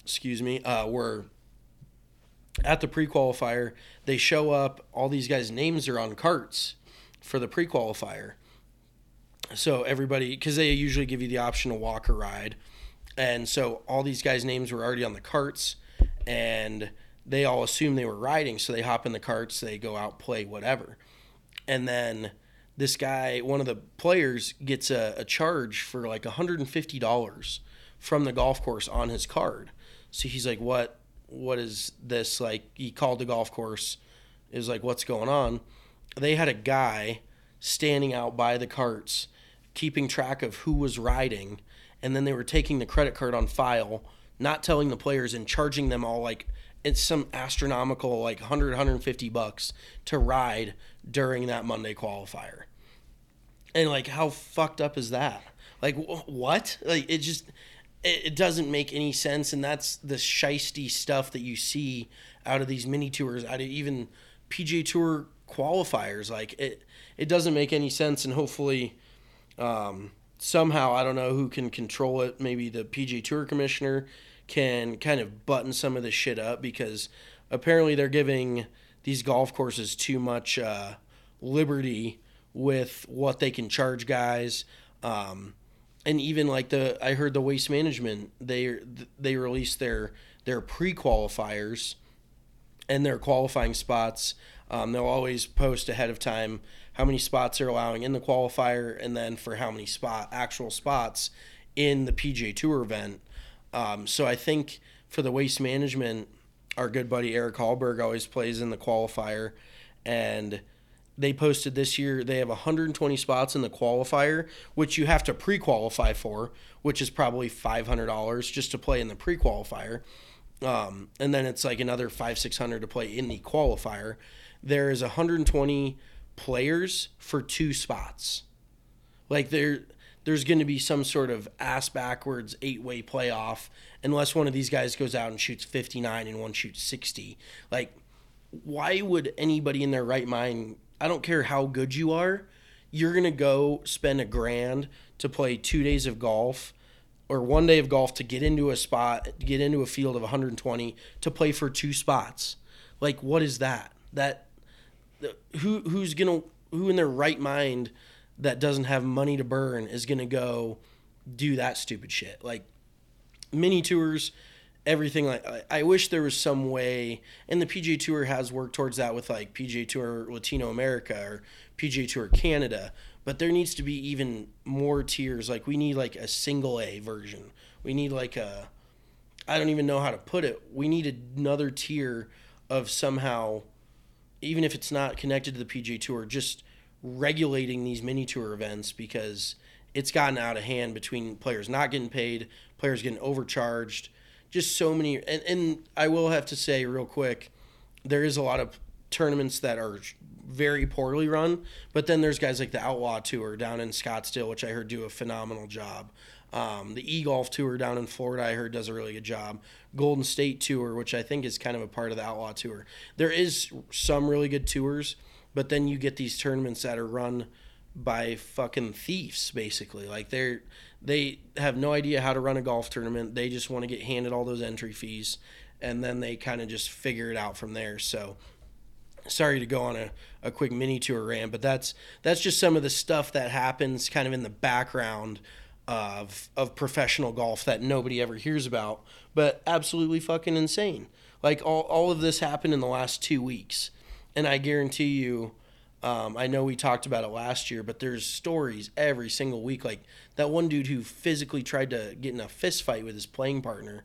excuse me, uh, were at the pre-qualifier. They show up. All these guys' names are on carts for the pre-qualifier. So everybody, because they usually give you the option to walk or ride, and so all these guys' names were already on the carts, and they all assume they were riding, so they hop in the carts, they go out, play, whatever. And then this guy, one of the players, gets a, a charge for like $150 from the golf course on his card. So he's like, What what is this? Like he called the golf course, is like, What's going on? They had a guy standing out by the carts, keeping track of who was riding, and then they were taking the credit card on file, not telling the players and charging them all like it's some astronomical like 100 150 bucks to ride during that monday qualifier and like how fucked up is that like what like it just it, it doesn't make any sense and that's the shisty stuff that you see out of these mini tours out of even pga tour qualifiers like it it doesn't make any sense and hopefully um, somehow i don't know who can control it maybe the pga tour commissioner can kind of button some of this shit up because apparently they're giving these golf courses too much uh, liberty with what they can charge guys. Um, and even like the, I heard the waste management they they released their their pre qualifiers and their qualifying spots. Um, they'll always post ahead of time how many spots they're allowing in the qualifier, and then for how many spot actual spots in the PGA Tour event. Um, so I think for the waste management, our good buddy Eric Hallberg always plays in the qualifier, and they posted this year they have 120 spots in the qualifier, which you have to pre-qualify for, which is probably $500 just to play in the pre-qualifier. Um, and then it's like another five six hundred to play in the qualifier. There is 120 players for two spots. Like there, there's going to be some sort of ass backwards eight way playoff unless one of these guys goes out and shoots 59 and one shoots 60. Like, why would anybody in their right mind, I don't care how good you are, you're to go spend a grand to play two days of golf or one day of golf to get into a spot, get into a field of 120 to play for two spots. Like, what is that? That, who, who's to, who in their right mind that doesn't have money to burn is to go do that stupid shit. Like mini tours, everything like I, wish there was some way and the PGA Tour has worked towards that with like PGA Tour Latino America or PGA Tour Canada, but there needs to be even more tiers. Like we need like a single A version. We need like a I don't even know how to put it. We need another tier of somehow even if it's not connected to the PGA Tour, just regulating these mini tour events because it's gotten out of hand between players not getting paid, players getting overcharged, just so many. And, and I will have to say, real quick, there is a lot of tournaments that are very poorly run, but then there's guys like the Outlaw Tour down in Scottsdale, which I heard do a phenomenal job. Um, the E Golf Tour down in Florida, I heard does a really good job. Golden State Tour, which I think is kind of a part of the Outlaw Tour. There is some really good tours but then you get these tournaments that are run by fucking thieves basically. Like they're they have no idea how to run a golf tournament. They just want to get handed all those entry fees and then they kind of just figure it out from there. So sorry to go on a, a quick mini tour rant, but that's that's just some of the stuff that happens kind of in the background of of professional golf that nobody ever hears about, but absolutely fucking insane. Like all, all of this happened in the last two weeks. And I guarantee you, um, I know we talked about it last year, but there's stories every single week. Like that one dude who physically tried to get in a fist fight with his playing partner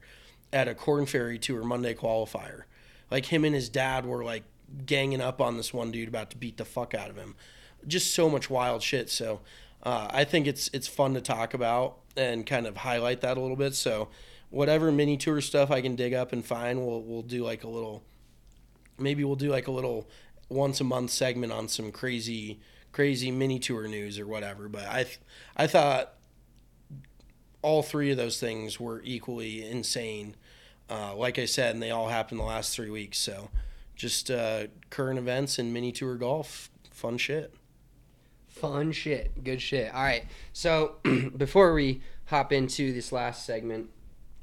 at a Corn Ferry Tour Monday qualifier. Like him and his dad were like ganging up on this one dude about to beat the fuck out of him. Just so much wild shit. So uh, I think it's it's fun to talk about and kind of highlight that a little bit. So whatever mini tour stuff I can dig up and find, we'll we'll do like a little. Maybe we'll do like a little once a month segment on some crazy crazy mini tour news or whatever. But I th- I thought all three of those things were equally insane. Uh, like I said, and they all happened the last three weeks. So just uh, current events and mini tour golf, fun shit. Fun shit. Good shit. All right. So before we hop into this last segment,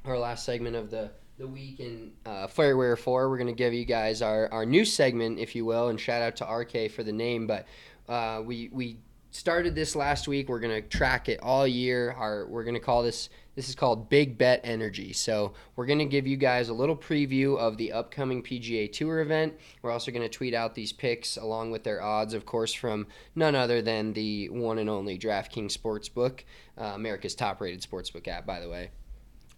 our last segment of the the week in uh, Fireware 4. We're going to give you guys our, our new segment, if you will, and shout out to RK for the name. But uh, we, we started this last week. We're going to track it all year. Our, we're going to call this, this is called Big Bet Energy. So we're going to give you guys a little preview of the upcoming PGA Tour event. We're also going to tweet out these picks along with their odds, of course, from none other than the one and only DraftKings Sportsbook, uh, America's top rated sportsbook app, by the way.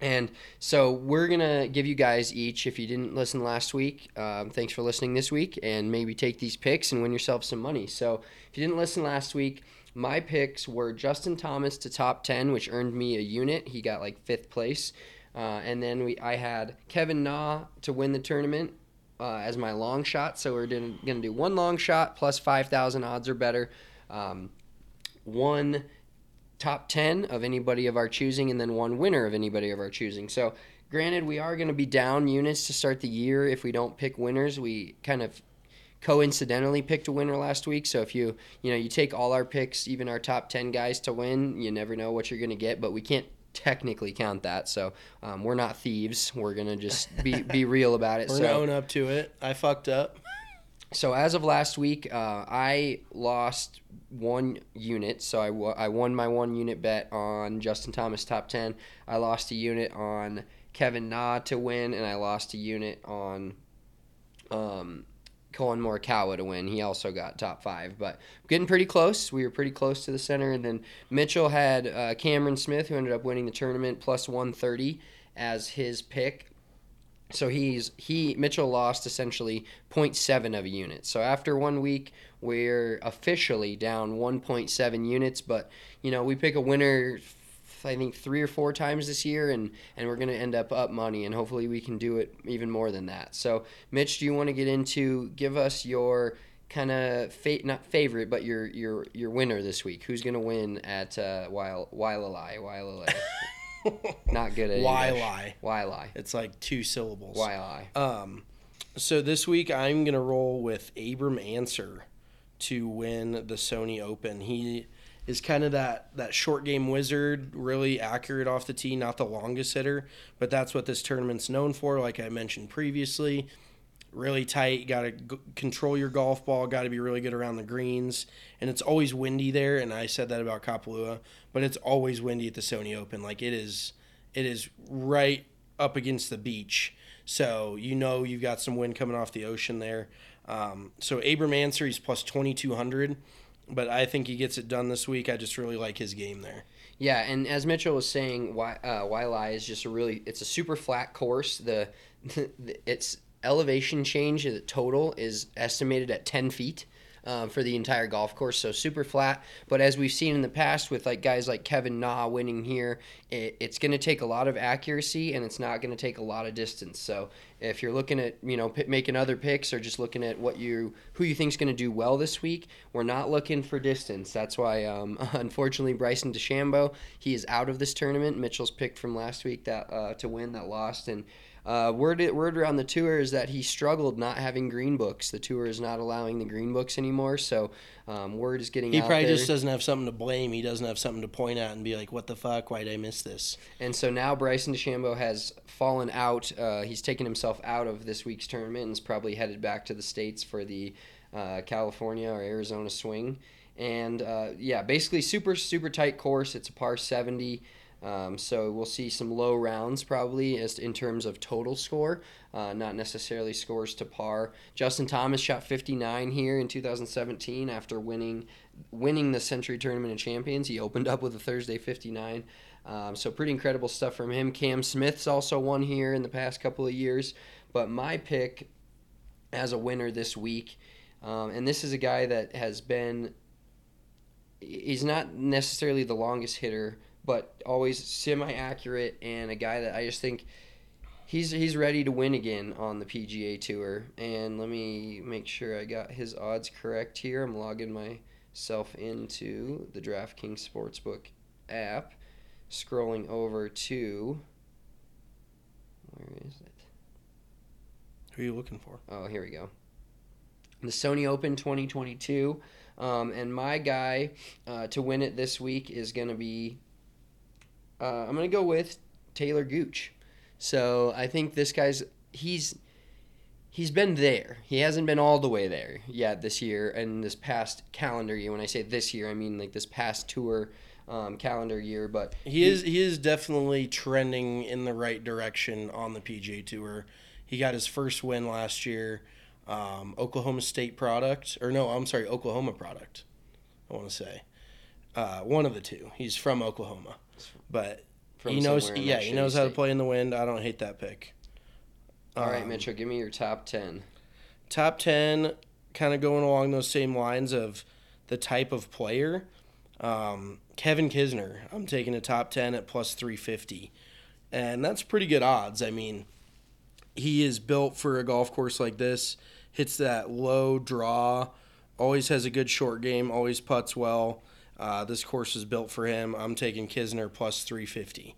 And so we're gonna give you guys each. If you didn't listen last week, um, thanks for listening this week, and maybe take these picks and win yourself some money. So if you didn't listen last week, my picks were Justin Thomas to top ten, which earned me a unit. He got like fifth place, uh, and then we I had Kevin Na to win the tournament uh, as my long shot. So we're gonna, gonna do one long shot plus five thousand odds or better. Um, one top 10 of anybody of our choosing and then one winner of anybody of our choosing. So, granted, we are going to be down units to start the year if we don't pick winners. We kind of coincidentally picked a winner last week. So if you, you know, you take all our picks, even our top 10 guys to win, you never know what you're going to get, but we can't technically count that. So um, we're not thieves. We're going to just be, be real about it. We're so, gonna own up to it. I fucked up. So as of last week, uh, I lost one unit. So I, w- I won my one unit bet on Justin Thomas top 10. I lost a unit on Kevin Na to win, and I lost a unit on um, Collin Morikawa to win. He also got top five, but getting pretty close. We were pretty close to the center. And then Mitchell had uh, Cameron Smith, who ended up winning the tournament, plus 130 as his pick. So he's he Mitchell lost essentially 0.7 of a unit. So after one week, we're officially down 1.7 units. But you know we pick a winner, I think three or four times this year, and and we're gonna end up up money, and hopefully we can do it even more than that. So Mitch, do you want to get into give us your kind of fa- not favorite, but your your your winner this week? Who's gonna win at uh, While While While Not good at Why English. lie? Why lie? It's like two syllables. Why lie? Um, so this week I'm gonna roll with Abram Ancer to win the Sony Open. He is kind of that that short game wizard, really accurate off the tee, not the longest hitter, but that's what this tournament's known for. Like I mentioned previously, really tight. Got to g- control your golf ball. Got to be really good around the greens, and it's always windy there. And I said that about Kapalua, but it's always windy at the Sony Open. Like it is, it is right up against the beach, so you know you've got some wind coming off the ocean there. Um, so Abram Ancer, he's plus twenty two hundred, but I think he gets it done this week. I just really like his game there. Yeah, and as Mitchell was saying, why uh, Waialae is just a really it's a super flat course. The, the its elevation change the total is estimated at ten feet. Um, for the entire golf course, so super flat. But as we've seen in the past with like guys like Kevin Na winning here, it, it's going to take a lot of accuracy and it's not going to take a lot of distance. So if you're looking at you know p- making other picks or just looking at what you who you think's going to do well this week, we're not looking for distance. That's why um, unfortunately Bryson DeChambeau he is out of this tournament. Mitchell's picked from last week that uh, to win that lost and. Uh, word word around the tour is that he struggled not having green books. The tour is not allowing the green books anymore, so um, word is getting He probably there. just doesn't have something to blame. He doesn't have something to point at and be like, "What the fuck? Why did I miss this?" And so now Bryson DeChambeau has fallen out. Uh, he's taken himself out of this week's tournament and is probably headed back to the States for the uh, California or Arizona swing. And uh, yeah, basically super, super tight course. It's a par 70. Um, so we'll see some low rounds probably as in terms of total score, uh, not necessarily scores to par. Justin Thomas shot 59 here in 2017 after winning winning the Sentry Tournament of Champions. He opened up with a Thursday 59. Um, so pretty incredible stuff from him. Cam Smith's also won here in the past couple of years. But my pick as a winner this week, um, and this is a guy that has been. He's not necessarily the longest hitter, but always semi-accurate and a guy that I just think he's he's ready to win again on the PGA Tour. And let me make sure I got his odds correct here. I'm logging myself into the DraftKings Sportsbook app, scrolling over to where is it? Who are you looking for? Oh, here we go. The Sony Open 2022. Um, and my guy uh, to win it this week is going to be. Uh, I'm to go with Taylor Gooch. So I think this guy's he's he's been there. He hasn't been all the way there yet this year and this past calendar year. When I say this year, I mean like this past tour um, calendar year. But He is he is definitely trending in the right direction on the PGA Tour. He got his first win last year, um, Oklahoma State product, or no, I'm sorry, Oklahoma product. I want to say uh, one of the two. He's from Oklahoma, but he knows. Yeah, he knows how to play in the wind. I don't hate that pick. all right, Um, Mitchell, give me your top ten. top 10 kind of going along those same lines of the type of player um, kevin kisner i'm taking a top 10 at plus 350 and that's pretty good odds i mean he is built for a golf course like this hits that low draw always has a good short game always puts well uh, this course is built for him i'm taking kisner plus 350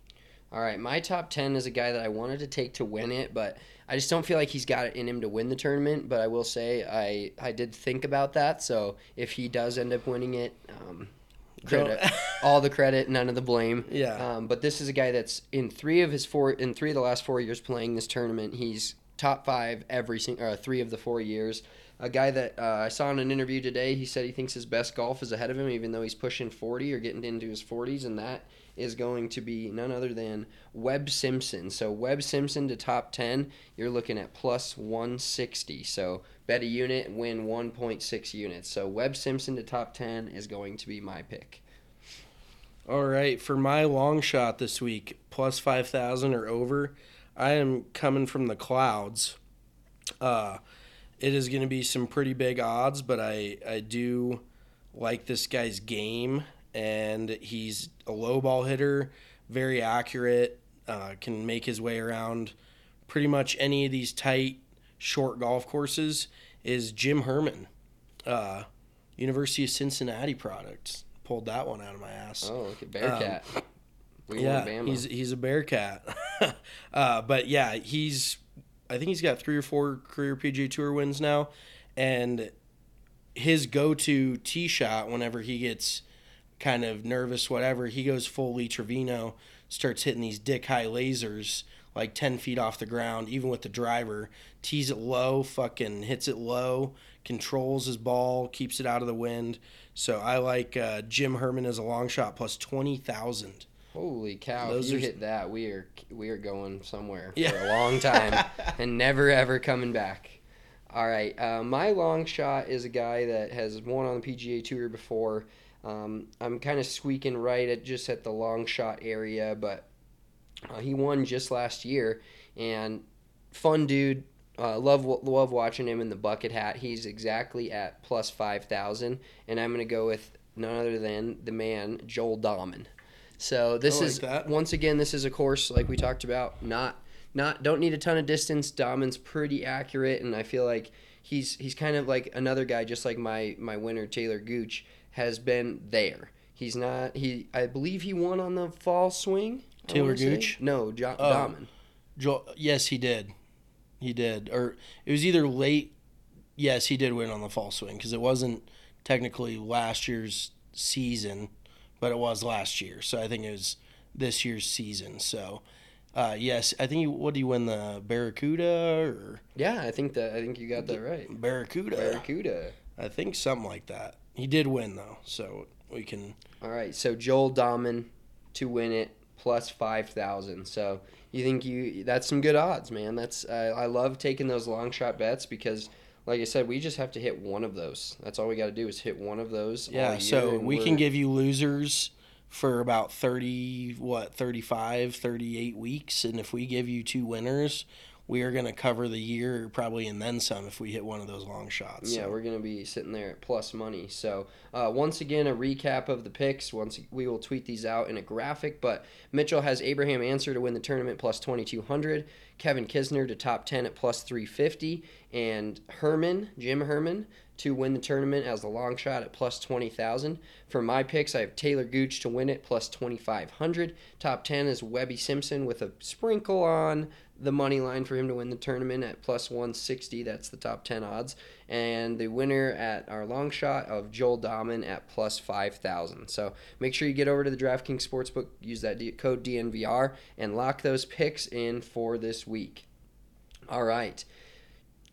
All right, my top 10 is a guy that I wanted to take to win it, but I just don't feel like he's got it in him to win the tournament. But I will say I, I did think about that. So if he does end up winning it, um, credit, all the credit, none of the blame. Yeah. Um, but this is a guy that's in three of his four, in three of the last four years playing this tournament, he's top five every single, or three of the four years. A guy that uh, I saw in an interview today, he said he thinks his best golf is ahead of him, even though he's pushing 40 or getting into his 40s, and that is going to be none other than Webb Simpson. So Webb Simpson to top 10, you're looking at plus 160. So bet a unit, win 1.6 units. So Webb Simpson to top 10 is going to be my pick. All right, for my long shot this week, plus 5,000 or over, I am coming from the clouds. Uh, it is going to be some pretty big odds, but I, I do like this guy's game, and he's a low ball hitter, very accurate, uh, can make his way around pretty much any of these tight, short golf courses. Is Jim Herman, uh, University of Cincinnati product. Pulled that one out of my ass. Oh, look at Bearcat. we Yeah, he's he's a Bearcat. uh, but yeah, he's I think he's got three or four career PGA Tour wins now, and his go-to tee shot whenever he gets kind of nervous, whatever, he goes full Lee Trevino, starts hitting these dick high lasers like ten feet off the ground, even with the driver, tees it low, fucking hits it low, controls his ball, keeps it out of the wind. So I like uh, Jim Herman as a long shot plus twenty thousand. Holy cow! Those if you are- hit that, we are we are going somewhere Yeah. for a long time and never ever coming back. All right, uh, my long shot is a guy that has won on the PGA Tour before. Um, I'm kind of squeaking right at just at the long shot area, but uh, he won just last year, and fun dude. Uh, love love watching him in the bucket hat. He's exactly at plus five thousand, and I'm gonna go with none other than the man Joel Dahmen. So this like is that. once again this is a course like we talked about. Not not don't need a ton of distance. Dahmen's pretty accurate, and I feel like he's he's kind of like another guy, just like my my winner Taylor Gooch has been there. He's not he. I believe he won on the fall swing. Taylor wanna say. Gooch? No, oh. jo- Oh. Dahmen. Joel, yes, he did. He did. Or it was either late. Yes, he did win on the fall swing because it wasn't technically last year's season, but it was last year. So I think it was this year's season. So, uh, yes, I think. He, what did he win the Barracuda or Yeah, I think that I think you got that right. Barracuda? Barracuda. I think something like that. He did win though, so we can. All right, so Joel Dahmen to win it plus five thousand. So you think you that's some good odds, man. That's uh, I love taking those long shot bets because, like I said, we just have to hit one of those. That's all we got to do is hit one of those. Yeah, so we can give you losers for about 30 what 35 38 weeks and if we give you two winners we are going to cover the year probably and then some if we hit one of those long shots Yeah, So, we're gonna be sitting there at plus money. So uh, once again, a recap of the picks. Once we will tweet these out in a graphic. But Mitchell has Abraham Ancer to win the tournament plus twenty two hundred. Kevin Kisner to top ten at plus three fifty, and Herman Jim Herman to win the tournament as the long shot at plus twenty thousand. For my picks, I have Taylor Gooch to win it plus twenty five hundred. Top ten is Webby Simpson with a sprinkle on the money line for him to win the tournament at plus 160. That's the top 10 odds. And the winner at our long shot of Joel Dahmen at plus 5,000. So make sure you get over to the DraftKings Sportsbook, use that code DNVR, and lock those picks in for this week. All right.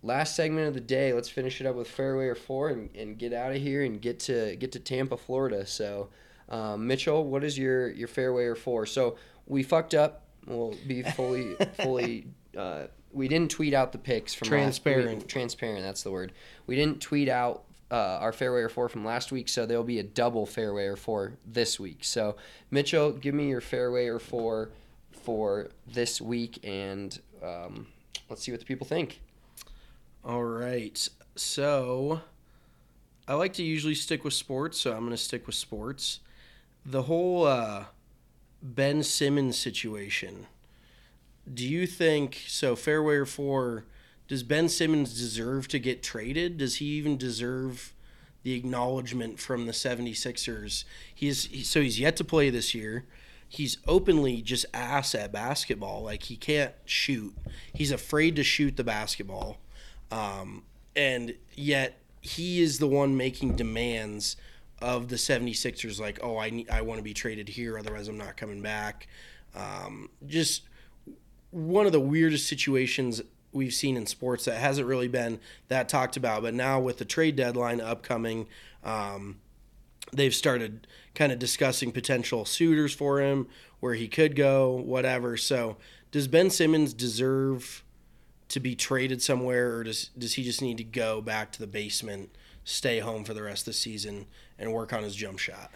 Last segment of the day. Let's finish it up with fairway or four and, and get out of here and get to get to Tampa, Florida. So, um, Mitchell, what is your your fairway or four? So we fucked up. We'll be fully fully. Uh, we didn't tweet out the picks from last- Transparent. we- transparent. That's the word. We didn't tweet out uh, our fairway or four from last week, so there'll be a double fairway or four this week. So Mitchell, give me your fairway or four for this week, and um, let's see what the people think. all right so i like to usually stick with sports so i'm going to stick with sports the whole uh, ben simmons situation. Do you think so fairway or four does ben simmons deserve to get traded? Does he even deserve the acknowledgement from the 76ers he's he, so he's yet to play this year. He's openly just ass at basketball. Like he can't shoot. He's afraid to shoot the basketball. Um, and yet he is the one making demands of the 76ers like oh i need i want to be traded here otherwise i'm not coming back um, just one of the weirdest situations we've seen in sports that hasn't really been that talked about. But now with the trade deadline upcoming, um, they've started kind of discussing potential suitors for him, where he could go, whatever. So does Ben Simmons deserve to be traded somewhere, or does does he just need to go back to the basement, stay home for the rest of the season, and work on his jump shot?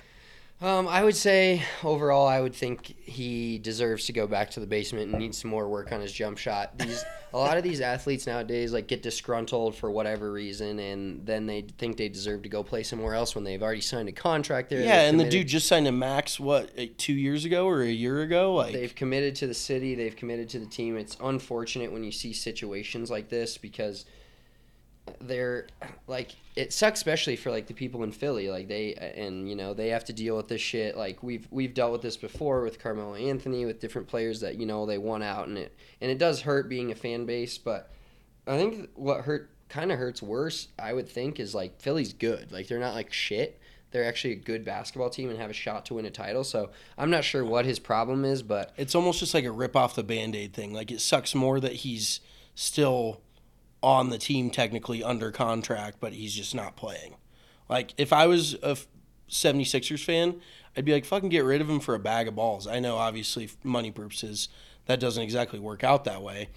Um, I would say overall, I would think he deserves to go back to the basement and needs some more work on his jump shot. These a lot of these athletes nowadays like get disgruntled for whatever reason, and then they think they deserve to go play somewhere else when they've already signed a contract there. Yeah, and the dude just signed a max what eh, two years ago or a year ago, like they've committed to the city, they've committed to the team. It's unfortunate when you see situations like this because they're like it sucks especially for like the people in Philly like they and you know they have to deal with this shit like we've we've dealt with this before with Carmelo Anthony with different players that you know they want out and it and it does hurt being a fan base but I think what hurt kind of hurts worse I would think is like Philly's good like they're not like shit they're actually a good basketball team and have a shot to win a title so I'm not sure what his problem is but it's almost just like a rip off the band aid thing. Like it sucks more that he's still on the team technically under contract, but he's just not playing. Like if I was a 76ers fan, I'd be like, fucking get rid of him for a bag of balls. I know obviously money purposes that doesn't exactly work out that way.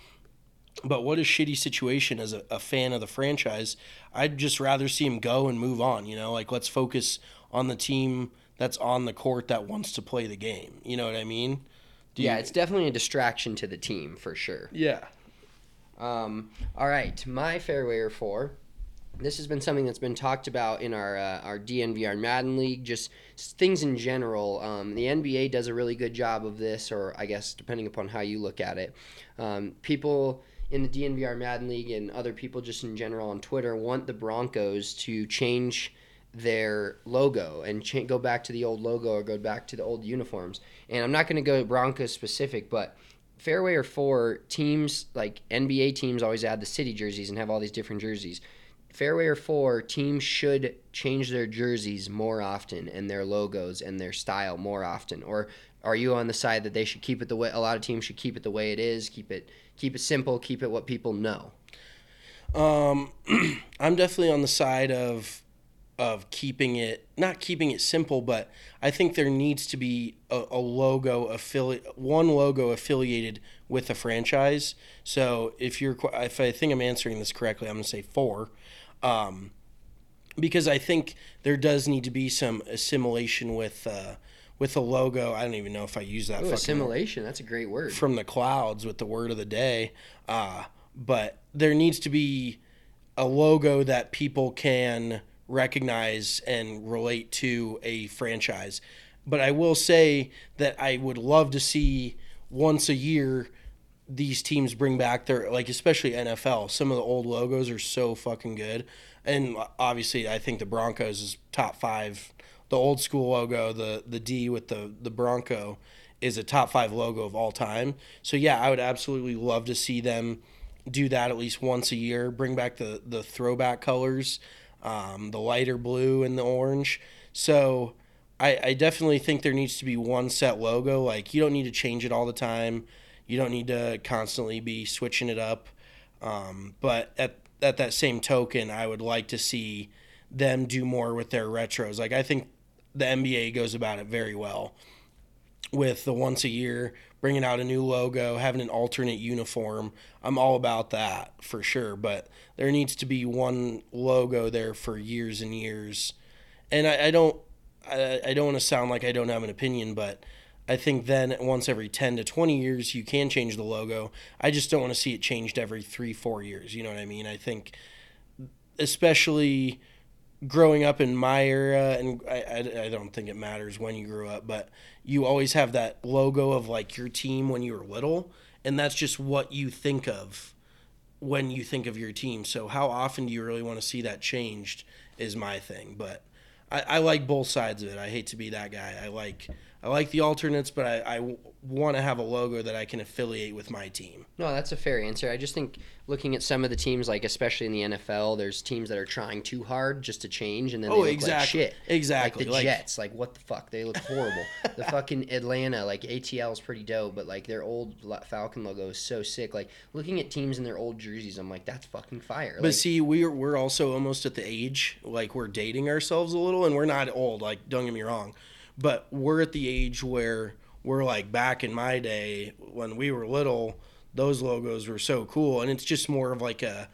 But what a shitty situation as a, a fan of the franchise. I'd just rather see him go and move on, you know, like let's focus on the team that's on the court that wants to play the game. You know what I mean? Do yeah you- it's definitely a distraction to the team for sure yeah. Um, all right, my fairway or four. This has been something that's been talked about in our uh, our DNVR Madden League, just things in general. Um, the NBA does a really good job of this, or I guess depending upon how you look at it. Um, people in the DNVR Madden League and other people just in general on Twitter want the Broncos to change their logo and cha- go back to the old logo or go back to the old uniforms. And I'm not going to go Broncos specific, but fairway or four teams like NBA teams always add the city jerseys and have all these different jerseys. Fairway or four teams should change their jerseys more often and their logos and their style more often. Or are you on the side that they should keep it the way a lot of teams should keep it the way it is, keep it keep it simple, keep it what people know? Um, I'm definitely on the side of of keeping it not keeping it simple, but I think there needs to be a, a logo affiliate one logo affiliated with a franchise. So if you're if I think I'm answering this correctly, I'm gonna say four. Um, because I think there does need to be some assimilation with uh, with a logo. I don't even know if I use that. Ooh, assimilation, that's a great word. from the clouds with the word of the day. Uh, but there needs to be a logo that people can recognize and relate to a franchise. But I will say that I would love to see once a year these teams bring back their like especially NFL. Some of the old logos are so fucking good. And obviously I think the Broncos is top 5. The old school logo, the the D with the the Bronco is a top 5 logo of all time. So yeah, I would absolutely love to see them do that at least once a year, bring back the the throwback colors, um, the lighter blue and the orange. So I, I definitely think there needs to be one set logo. Like you don't need to change it all the time. You don't need to constantly be switching it up. Um, but at at that same token, I would like to see them do more with their retros. Like I think the NBA goes about it very well with the once a year bringing out a new logo, having an alternate uniform. I'm all about that for sure. But there needs to be one logo there for years and years. And I, I don't, I, I don't want to sound like I don't have an opinion, but I think then once every 10 to 20 years, you can change the logo. I just don't want to see it changed every three, four years. You know what I mean? I think, especially growing up in my era, and I, I, I don't think it matters when you grew up, but you always have that logo of like your team when you were little, and that's just what you think of when you think of your team. So how often do you really want to see that changed is my thing. But I, I like both sides of it. I hate to be that guy. I like I like the alternates, but I, I want to have a logo that I can affiliate with my team. No, that's a fair answer. I just think looking at some of the teams, like especially in the NFL, there's teams that are trying too hard just to change, and then they Oh, look like exactly. shit. Exactly. Like the Like- Jets, like what the fuck? They look horrible. the fucking Atlanta, like ATL is pretty dope, but like their old Falcon logo is so sick. Like looking at teams in their old jerseys, I'm like, that's fucking fire. But Like, see, we're we're also almost at the age like we're dating ourselves a little, and we're not old. Like, don't get me wrong, but we're at the age where we're like back in my day when we were little. Those logos were so cool, and it's just more of like a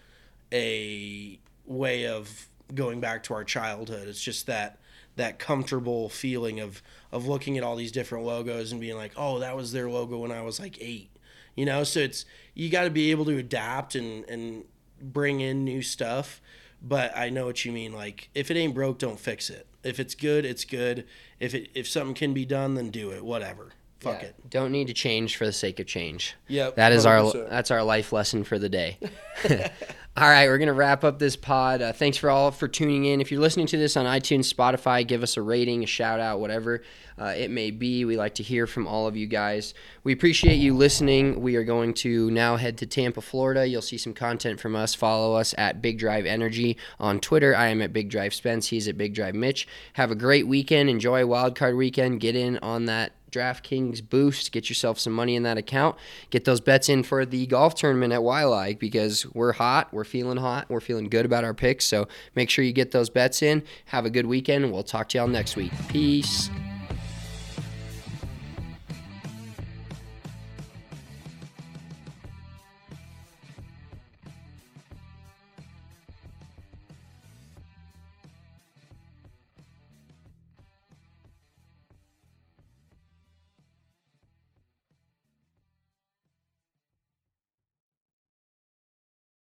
a way of going back to our childhood. It's just that that comfortable feeling of of looking at all these different logos and being like, oh, that was their logo when I was like eight. You know, so it's you got to be able to adapt and and bring in new stuff. But I know what you mean. Like, if it ain't broke, don't fix it. If it's good, it's good. If it if something can be done, then do it. Whatever. Fuck yeah, it. Don't need to change for the sake of change. Yep, That is our 100%. that's our life lesson for the day. all right, we're gonna wrap up this pod. Uh, thanks for all for tuning in. If you're listening to this on iTunes, Spotify, give us a rating, a shout out, whatever uh, it may be. We like to hear from all of you guys. We appreciate you listening. We are going to now head to Tampa, Florida. You'll see some content from us. Follow us at Big Drive Energy on Twitter. I am at Big Drive Spence. He's at Big Drive Mitch. Have a great weekend. Enjoy Wildcard Weekend. Get in on that DraftKings boost. Get yourself some money in that account. Get those bets in for the golf tournament at Waialae because we're hot. We're feeling hot. We're feeling good about our picks. So make sure you get those bets in. Have a good weekend. We'll talk to y'all next week. Peace.